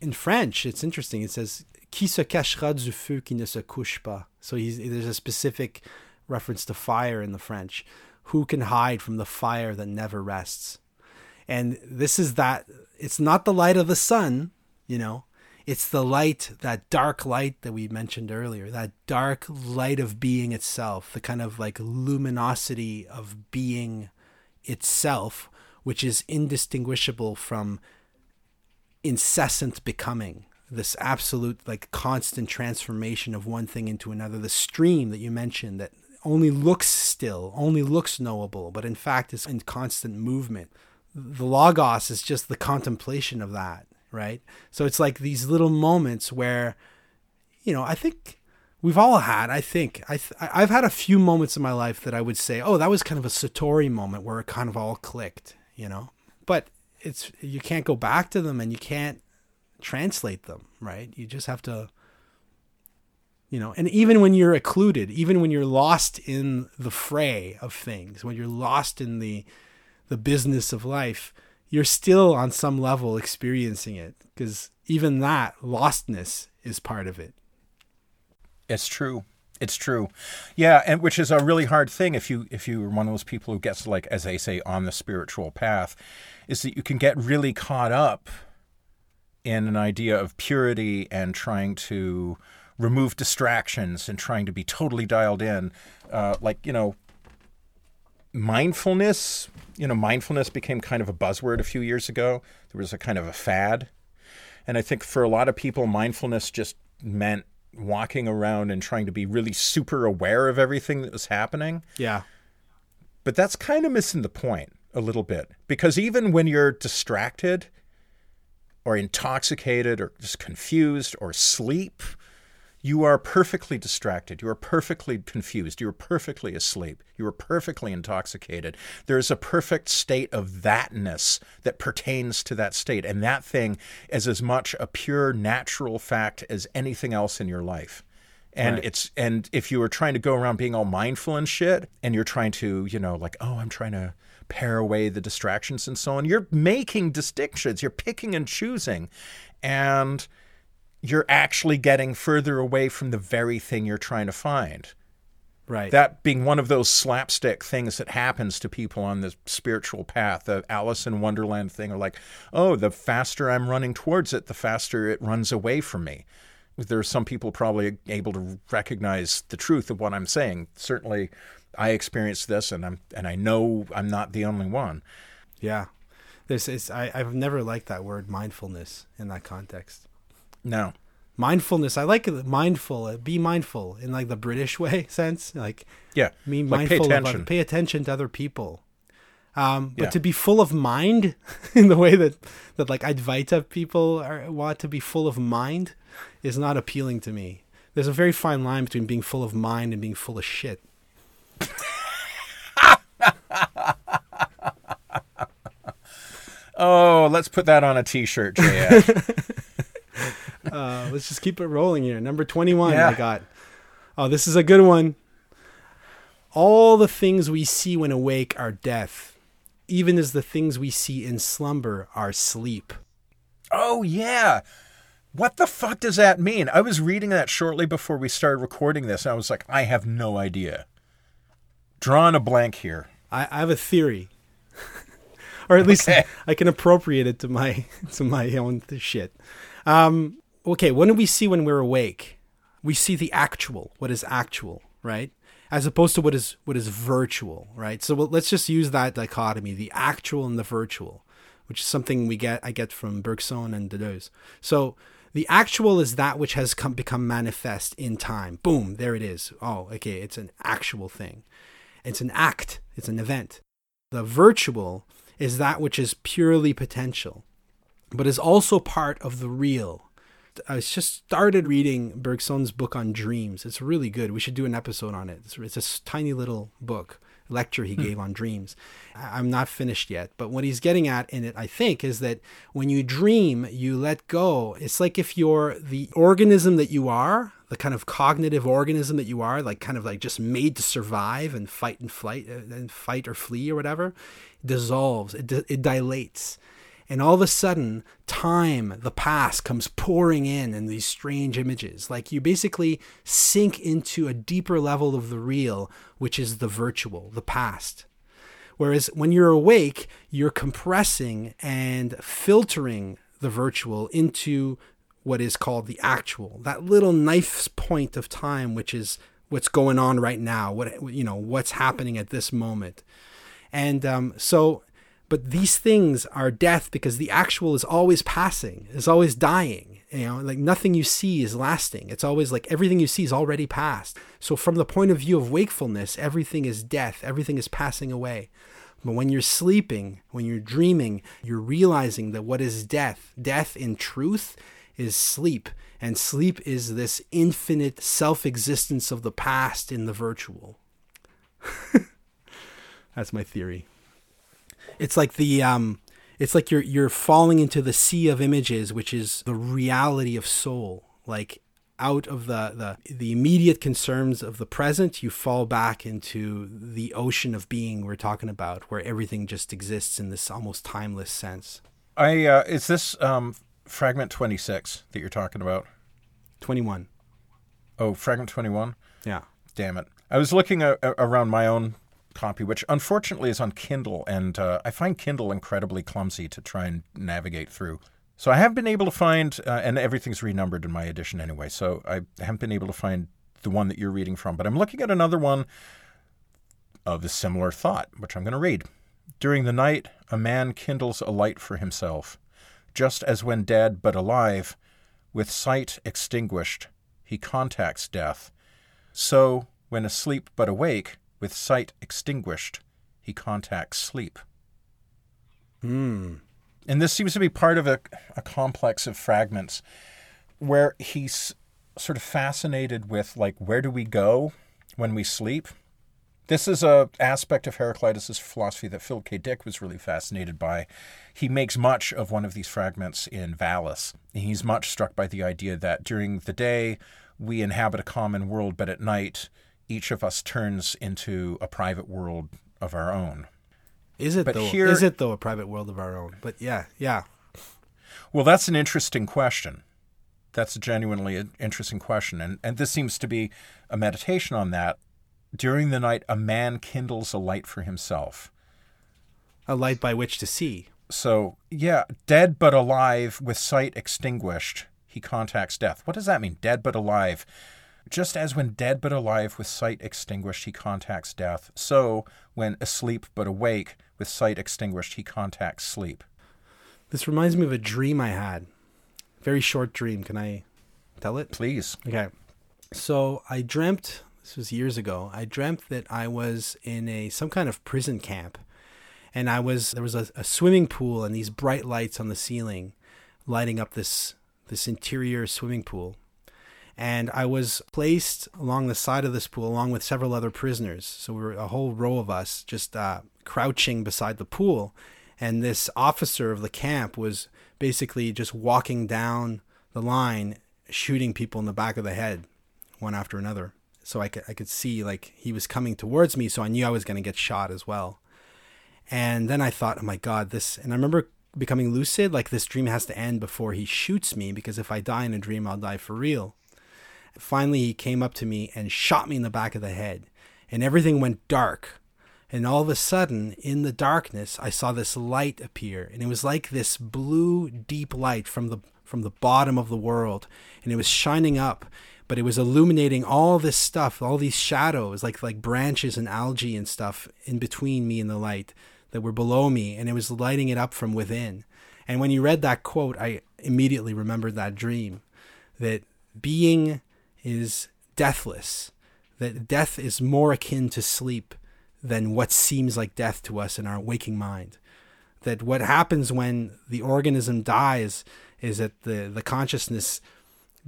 In French, it's interesting. It says Qui se cachera du feu qui ne se couche pas? So he's, there's a specific reference to fire in the French. Who can hide from the fire that never rests? And this is that, it's not the light of the sun, you know, it's the light, that dark light that we mentioned earlier, that dark light of being itself, the kind of like luminosity of being itself, which is indistinguishable from incessant becoming. This absolute like constant transformation of one thing into another. The stream that you mentioned that only looks still only looks knowable but in fact is in constant movement the logos is just the contemplation of that right so it's like these little moments where you know i think we've all had i think I th- i've had a few moments in my life that i would say oh that was kind of a satori moment where it kind of all clicked you know but it's you can't go back to them and you can't translate them, right? You just have to you know, and even when you're occluded, even when you're lost in the fray of things, when you're lost in the the business of life, you're still on some level experiencing it because even that lostness is part of it. It's true. It's true. Yeah, and which is a really hard thing if you if you're one of those people who gets like as they say on the spiritual path is that you can get really caught up in an idea of purity and trying to remove distractions and trying to be totally dialed in. Uh, like, you know, mindfulness, you know, mindfulness became kind of a buzzword a few years ago. There was a kind of a fad. And I think for a lot of people, mindfulness just meant walking around and trying to be really super aware of everything that was happening. Yeah. But that's kind of missing the point a little bit because even when you're distracted or intoxicated or just confused or sleep, you are perfectly distracted. You are perfectly confused. You are perfectly asleep. You are perfectly intoxicated. There is a perfect state of thatness that pertains to that state. And that thing is as much a pure natural fact as anything else in your life. And right. it's and if you are trying to go around being all mindful and shit, and you're trying to, you know, like, oh, I'm trying to pare away the distractions and so on. You're making distinctions, you're picking and choosing, and you're actually getting further away from the very thing you're trying to find. Right. That being one of those slapstick things that happens to people on the spiritual path, the Alice in Wonderland thing, or like, oh, the faster I'm running towards it, the faster it runs away from me. There are some people probably able to recognize the truth of what I'm saying. Certainly, I experienced this, and I'm and I know I'm not the only one. Yeah, this is I, I've never liked that word mindfulness in that context. No, mindfulness. I like. Mindful. Uh, be mindful in like the British way [laughs] sense. Like yeah, me like mindful pay attention. Of, pay attention to other people. Um, but yeah. to be full of mind [laughs] in the way that, that like Advaita people are, want to be full of mind is not appealing to me. There's a very fine line between being full of mind and being full of shit. [laughs] oh, let's put that on a t-shirt, JF. [laughs] uh, let's just keep it rolling here. Number 21 yeah. I got. Oh, this is a good one. All the things we see when awake are death, even as the things we see in slumber are sleep. Oh, yeah. What the fuck does that mean? I was reading that shortly before we started recording this, and I was like, I have no idea. Drawing a blank here. I, I have a theory, [laughs] or at least okay. I can appropriate it to my [laughs] to my own shit. Um, okay, what do we see when we're awake? We see the actual, what is actual, right? As opposed to what is what is virtual, right? So let's just use that dichotomy, the actual and the virtual, which is something we get I get from Bergson and Deleuze. So the actual is that which has come become manifest in time. Boom, there it is. Oh, okay, it's an actual thing. It's an act, it's an event. The virtual is that which is purely potential, but is also part of the real. I just started reading Bergson's book on dreams. It's really good. We should do an episode on it. It's, it's a tiny little book lecture he hmm. gave on dreams. I'm not finished yet, but what he's getting at in it, I think, is that when you dream, you let go. It's like if you're the organism that you are, the kind of cognitive organism that you are, like kind of like just made to survive and fight and flight uh, and fight or flee or whatever, dissolves. It, it dilates. And all of a sudden, time, the past, comes pouring in in these strange images. Like you basically sink into a deeper level of the real, which is the virtual, the past. Whereas when you're awake, you're compressing and filtering the virtual into what is called the actual, that little knife's point of time, which is what's going on right now, what you know, what's happening at this moment. And um, so, but these things are death because the actual is always passing, is always dying. You know, like nothing you see is lasting. It's always like everything you see is already past. So, from the point of view of wakefulness, everything is death, everything is passing away. But when you're sleeping, when you're dreaming, you're realizing that what is death? Death in truth is sleep. And sleep is this infinite self existence of the past in the virtual. [laughs] That's my theory. It's like the um it's like you're you're falling into the sea of images, which is the reality of soul. Like out of the, the the immediate concerns of the present, you fall back into the ocean of being we're talking about, where everything just exists in this almost timeless sense. I uh, is this um, fragment twenty six that you're talking about? Twenty one. Oh, fragment twenty one. Yeah. Damn it! I was looking a- a- around my own copy, which unfortunately is on Kindle, and uh, I find Kindle incredibly clumsy to try and navigate through. So I have been able to find, uh, and everything's renumbered in my edition anyway, so I haven't been able to find the one that you're reading from, but I'm looking at another one of a similar thought, which I'm going to read. During the night, a man kindles a light for himself, just as when dead but alive, with sight extinguished, he contacts death. So, when asleep but awake, with sight extinguished, he contacts sleep. Hmm. And this seems to be part of a, a complex of fragments where he's sort of fascinated with like where do we go when we sleep? This is a aspect of Heraclitus' philosophy that Philip K. Dick was really fascinated by. He makes much of one of these fragments in Valis. He's much struck by the idea that during the day we inhabit a common world, but at night each of us turns into a private world of our own. Is it But though? here- Is it though a private world of our own? But yeah, yeah. Well, that's an interesting question. That's a genuinely an interesting question. And, and this seems to be a meditation on that. During the night, a man kindles a light for himself. A light by which to see. So, yeah, dead but alive with sight extinguished, he contacts death. What does that mean? Dead but alive. Just as when dead but alive with sight extinguished, he contacts death, so when asleep but awake with sight extinguished, he contacts sleep. This reminds me of a dream I had. Very short dream. Can I tell it? Please. Okay. So I dreamt this was years ago. I dreamt that I was in a some kind of prison camp, and I was there was a, a swimming pool and these bright lights on the ceiling, lighting up this this interior swimming pool. And I was placed along the side of this pool along with several other prisoners. So we were a whole row of us just uh, crouching beside the pool. And this officer of the camp was basically just walking down the line, shooting people in the back of the head, one after another. So I could I could see like he was coming towards me, so I knew I was going to get shot as well. And then I thought, oh my god, this. And I remember becoming lucid, like this dream has to end before he shoots me, because if I die in a dream, I'll die for real. Finally, he came up to me and shot me in the back of the head, and everything went dark. And all of a sudden, in the darkness, I saw this light appear, and it was like this blue, deep light from the from the bottom of the world, and it was shining up, but it was illuminating all this stuff, all these shadows, like like branches and algae and stuff in between me and the light that were below me, and it was lighting it up from within. And when you read that quote, I immediately remembered that dream, that being is deathless, that death is more akin to sleep than what seems like death to us in our waking mind. That what happens when the organism dies is that the, the consciousness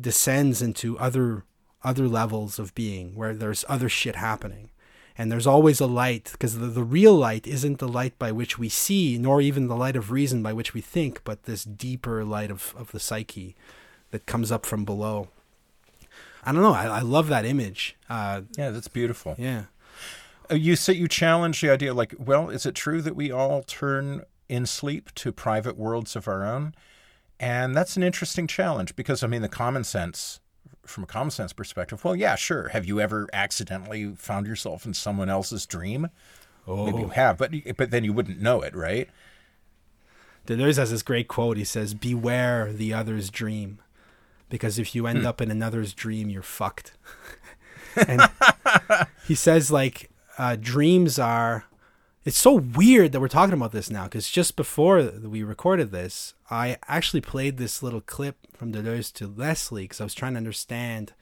descends into other other levels of being where there's other shit happening. And there's always a light because the, the real light isn't the light by which we see, nor even the light of reason by which we think, but this deeper light of, of the psyche that comes up from below. I don't know. I, I love that image. Uh, Yeah, that's beautiful. yeah. Uh, You say you challenge the idea, like, well, is it true that we all turn in sleep to private worlds of our own? And that's an interesting challenge because, I mean, the common sense, from a common sense perspective, well, yeah, sure. Have you ever accidentally found yourself in someone else's dream? Oh. Maybe you have, but but then you wouldn't know it, right? Deleuze has this great quote. He says, "Beware the other's dream, because if you end up in another's dream, you're fucked." [laughs] and he says, like, uh, dreams are it's so weird that we're talking about this now because just before we recorded this, I actually played this little clip from Deleuze to Leslie because I was trying to understand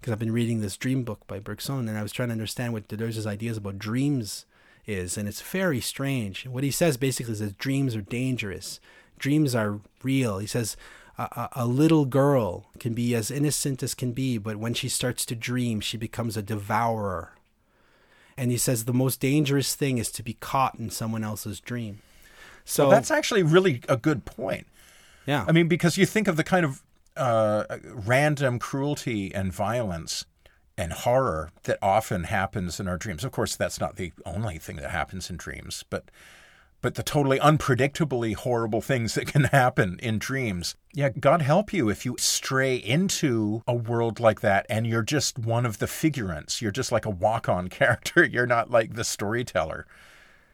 because I've been reading this dream book by Bergson and I was trying to understand what Deleuze's ideas about dreams is, and it's very strange. What he says basically is that dreams are dangerous, dreams are real. He says a, a, little girl can be as innocent as can be, but when she starts to dream, she becomes a devourer and he says the most dangerous thing is to be caught in someone else's dream. So well, that's actually really a good point. Yeah. I mean, because you think of the kind of uh, random cruelty and violence and horror that often happens in our dreams. Of course, that's not the only thing that happens in dreams, but but the totally unpredictably horrible things that can happen in dreams. Yeah, God help you if you stray into a world like that and you're just one of the figurants. You're just like a walk on [laughs] character. You're not like the storyteller.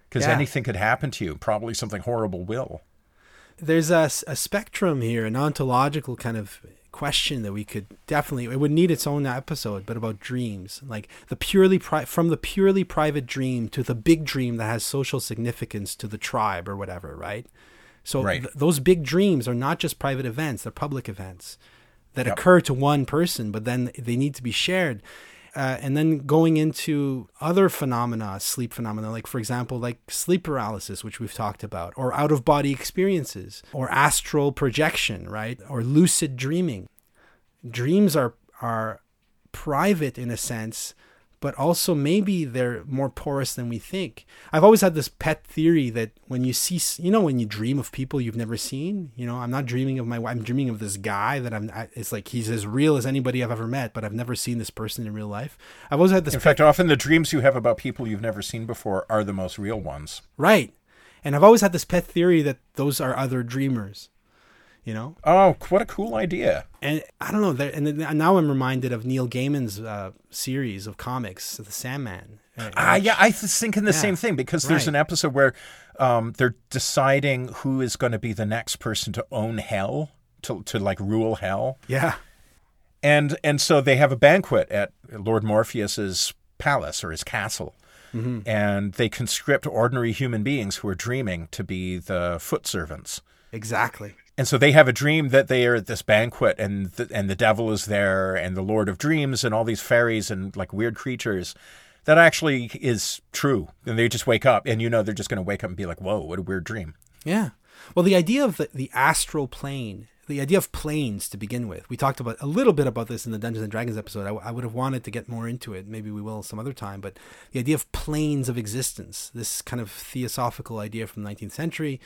Because yeah. anything could happen to you. Probably something horrible will. There's a, a spectrum here, an ontological kind of question that we could definitely it would need its own episode but about dreams like the purely pri- from the purely private dream to the big dream that has social significance to the tribe or whatever right so right. th- those big dreams are not just private events they're public events that yep. occur to one person but then they need to be shared uh, and then going into other phenomena, sleep phenomena, like for example, like sleep paralysis, which we've talked about, or out of body experiences, or astral projection, right, or lucid dreaming. Dreams are are private in a sense, but also maybe they're more porous than we think. I've always had this pet theory that when you see, you know, when you dream of people you've never seen, you know, I'm not dreaming of my wife, I'm dreaming of this guy that I'm, it's like he's as real as anybody I've ever met, but I've never seen this person in real life. I've always had this. In fact, often the dreams you have about people you've never seen before are the most real ones. Right. And I've always had this pet theory that those are other dreamers you know? Oh what a cool idea. And i don't know and now i'm reminded of neil gaiman's uh, series of comics the sandman. Ah, yeah i was thinking the yeah, same thing because there's right. an episode where um, they're deciding who is going to be the next person to own hell to, to like rule hell. Yeah. And and so they have a banquet at lord morpheus's palace or his castle. Mm-hmm. and they conscript ordinary human beings who are dreaming to be the foot servants. Exactly and so they have a dream that they are at this banquet and the, and the devil is there and the lord of dreams and all these fairies and like weird creatures that actually is true. And they just wake up and you know they're just going to wake up and be like whoa what a weird dream. Yeah. Well the idea of the, the astral plane the idea of planes to begin with we talked about a little bit about this in the dungeons and dragons episode. I, I would have wanted to get more into it. Maybe we will some other time. But the idea of planes of existence this kind of theosophical idea from the 19th century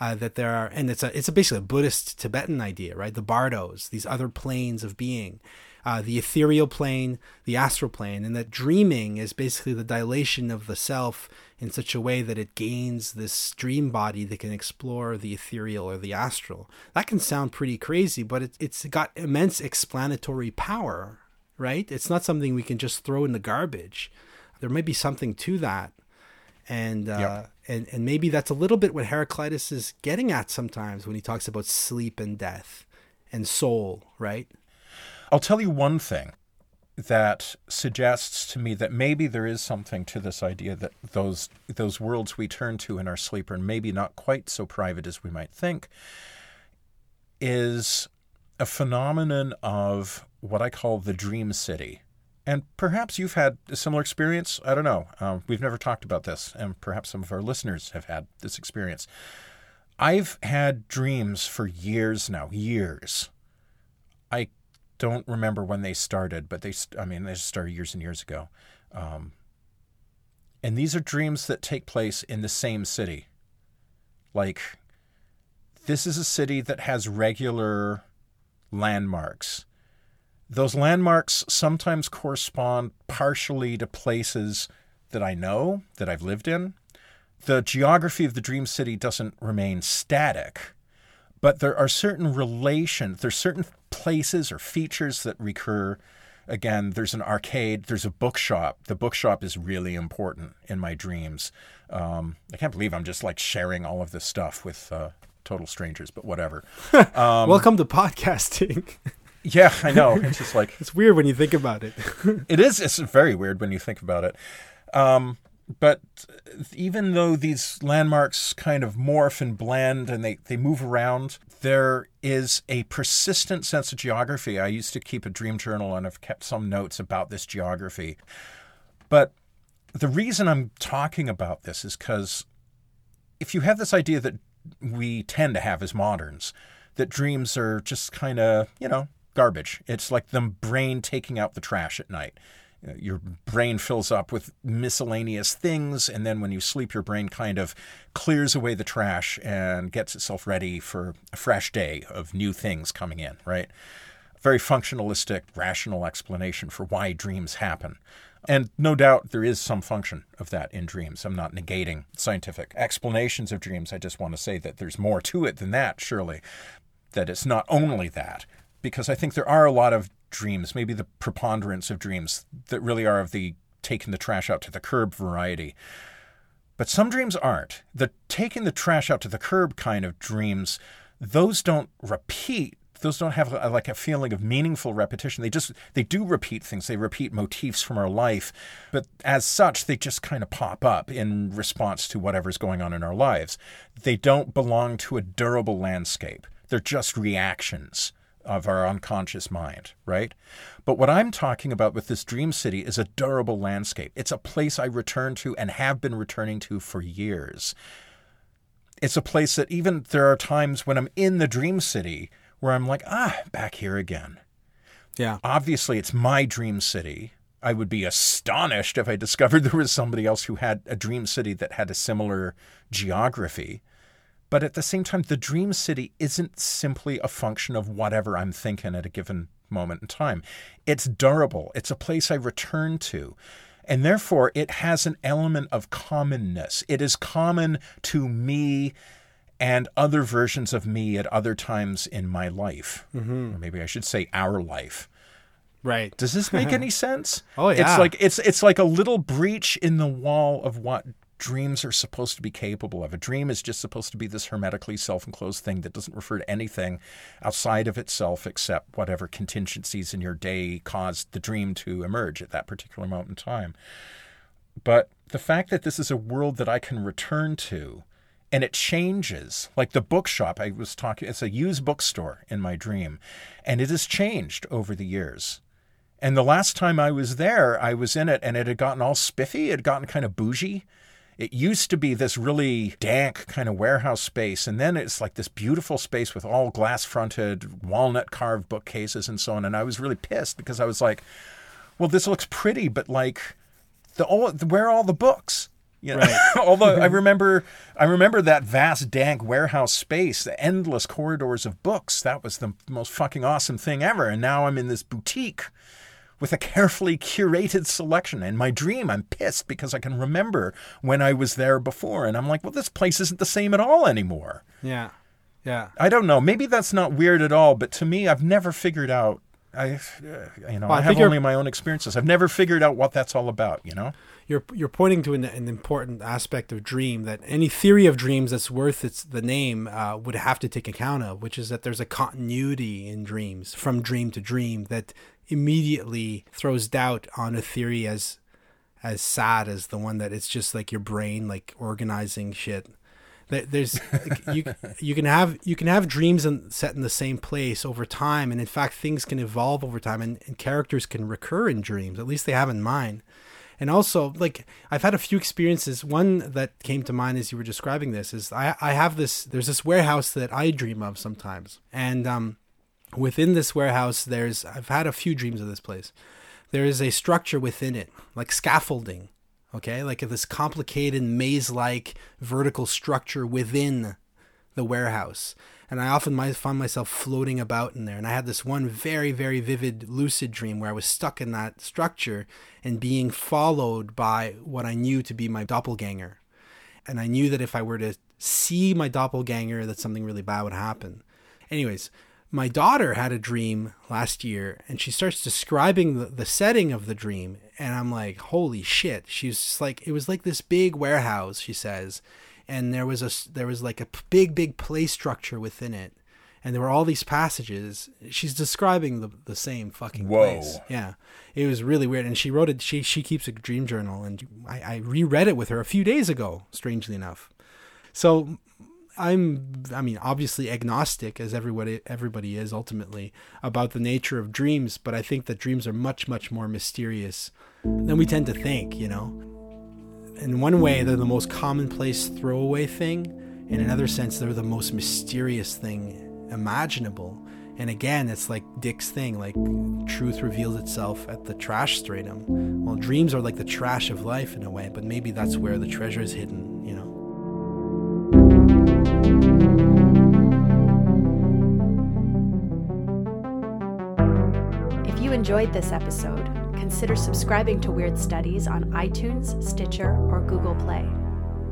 uh, that there are, and it's a it's a basically a Buddhist Tibetan idea, right? The bardos, these other planes of being, uh, the ethereal plane, the astral plane, and that dreaming is basically the dilation of the self in such a way that it gains this dream body that can explore the ethereal or the astral. That can sound pretty crazy, but it, it's got immense explanatory power, right? It's not something we can just throw in the garbage. There may be something to that and uh, yep. and and maybe that's a little bit what Heraclitus is getting at sometimes when he talks about sleep and death and soul, right? I'll tell you one thing that suggests to me that maybe there is something to this idea that those those worlds we turn to in our sleep are maybe not quite so private as we might think is a phenomenon of what I call the dream city. And perhaps you've had a similar experience. I don't know. Um, we've never talked about this, and perhaps some of our listeners have had this experience. I've had dreams for years now, years. I don't remember when they started, but they, I mean, they started years and years ago. Um, and these are dreams that take place in the same city. Like, this is a city that has regular landmarks those landmarks sometimes correspond partially to places that I know, that I've lived in. The geography of the dream city doesn't remain static, but there are certain relations, there's certain places or features that recur. Again, there's an arcade, there's a bookshop. The bookshop is really important in my dreams. Um, I can't believe I'm just like sharing all of this stuff with uh, total strangers, but whatever. [laughs] Um, Welcome to podcasting. [laughs] Yeah, I know. [laughs] It's just like it's weird when you think about it. [laughs] it is. It's very weird when you think about it. Um, but even though these landmarks kind of morph and blend and they, they move around, there is a persistent sense of geography. I used to keep a dream journal and I've kept some notes about this geography. But the reason I'm talking about this is because if you have this idea that we tend to have as moderns, that dreams are just kind of, you know, garbage. It's like the brain taking out the trash at night your brain fills up with miscellaneous things, and then when you sleep, your brain kind of clears away the trash and gets itself ready for a fresh day of new things coming in, right? Very functionalistic, rational explanation for why dreams happen. And no doubt there is some function of that in dreams. I'm not negating scientific explanations of dreams. I just want to say that there's more to it than that, surely. That it's not only that. Because I think there are a lot of dreams, maybe the preponderance of dreams that really are of the taking the trash out to the curb variety. But some dreams aren't. The taking the trash out to the curb kind of dreams, those don't repeat. Those don't have a, like a feeling of meaningful repetition. They just they do repeat things. They repeat motifs from our life, but as such, they just kind of pop up in response to whatever's going on in our lives. They don't belong to a durable landscape. They're just reactions of our unconscious mind, right? But what I'm talking about with this dream city is a durable landscape. It's a place I return to and have been returning to for years. It's a place that even there are times when I'm in the dream city where I'm like, ah, back here again. Yeah. Obviously, it's my dream city. I would be astonished if I discovered [laughs] there was somebody else who had a dream city that had a similar geography. But at the same time, the dream city isn't simply a function of whatever I'm thinking at a given moment in time. It's durable, it's a place I return to. And therefore, it has an element of commonness. It is common to me and other versions of me at other times in my life. Mm-hmm. Or maybe I should say our life. Right. Does this make [laughs] any sense? Oh yeah. It's like it's it's like a little breach in the wall of what dreams are supposed to be capable of. A dream is just supposed to be this hermetically self enclosed thing that doesn't refer to anything outside of itself except whatever contingencies in your day caused the dream to emerge at that particular moment in time. But the fact that this is a world that I can return to and it changes, like the bookshop I was talking, it's a used bookstore in my dream, and it has changed over the years. And the last time I was there, I was in it and it had gotten all spiffy, it had gotten kind of bougie it used to be this really dank kind of warehouse space, and then it's like this beautiful space with all glass fronted, walnut carved bookcases and so on. And I was really pissed because I was like, well, this looks pretty, but like, the all, where are all the books? You know? Right. [laughs] Although I [laughs] remember, I remember that vast, dank warehouse space, the endless corridors of books. That was the most fucking awesome thing ever. And now I'm in this boutique with a carefully curated selection. In my dream, I'm pissed because I can remember when I was there before. And I'm like, well, this place isn't the same at all anymore. Yeah. Yeah. I don't know. Maybe that's not weird at all, but to me, I've never figured out. I, uh, you know, well, I, I have only my own experiences. I've never figured out what that's all about. You know, you're you're pointing to an, an important aspect of dream that any theory of dreams that's worth its the name uh, would have to take account of, which is that there's a continuity in dreams from dream to dream that immediately throws doubt on a theory as as sad as the one that it's just like your brain like organizing shit. There's you you can have you can have dreams and set in the same place over time and in fact things can evolve over time and, and characters can recur in dreams. At least they have in mine and also like i've had a few experiences. One that came to mind as you were describing this is i i have this there's this warehouse that i dream of sometimes. And um within this warehouse there's i've had a few dreams of this place. There is a structure within it like scaffolding okay? Like this complicated maze like vertical structure within the warehouse. And i often might find myself floating about in there. And i had this one very very vivid lucid dream where i was stuck in that structure and being followed by what i knew to be my doppelganger. And i knew that if i were to see my doppelganger that something really bad would happen. Anyways my daughter had a dream last year and she starts describing the, the setting of the dream and i'm like holy shit she's like it was like this big warehouse she says and there was a there was like a big big play structure within it and there were all these passages. She's describing the the same fucking Whoa. place. Yeah, it was really weird. And she wrote it. She she keeps a dream journal, and I, I reread it with her a few days ago. Strangely enough, so I'm I mean obviously agnostic as everybody everybody is ultimately about the nature of dreams, but I think that dreams are much much more mysterious than we tend to think. You know, in one way they're the most commonplace throwaway thing. In another sense, they're the most mysterious thing imaginable. And again, it's like Dick's thing, like truth reveals itself at the trash stratum. Well, dreams are like the trash of life in a way, but maybe that's where the treasure is hidden, enjoyed this episode, consider subscribing to Weird Studies on iTunes, Stitcher, or Google Play.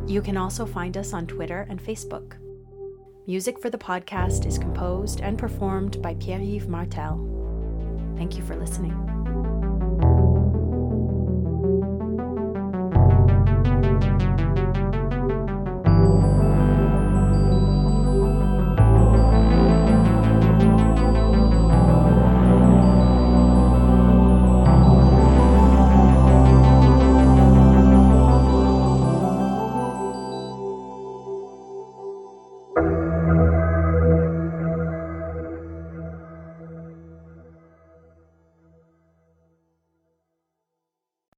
You can also find us on Twitter and Facebook. Music for the podcast is composed and performed by Pierre Yves Martel. Thank you for listening.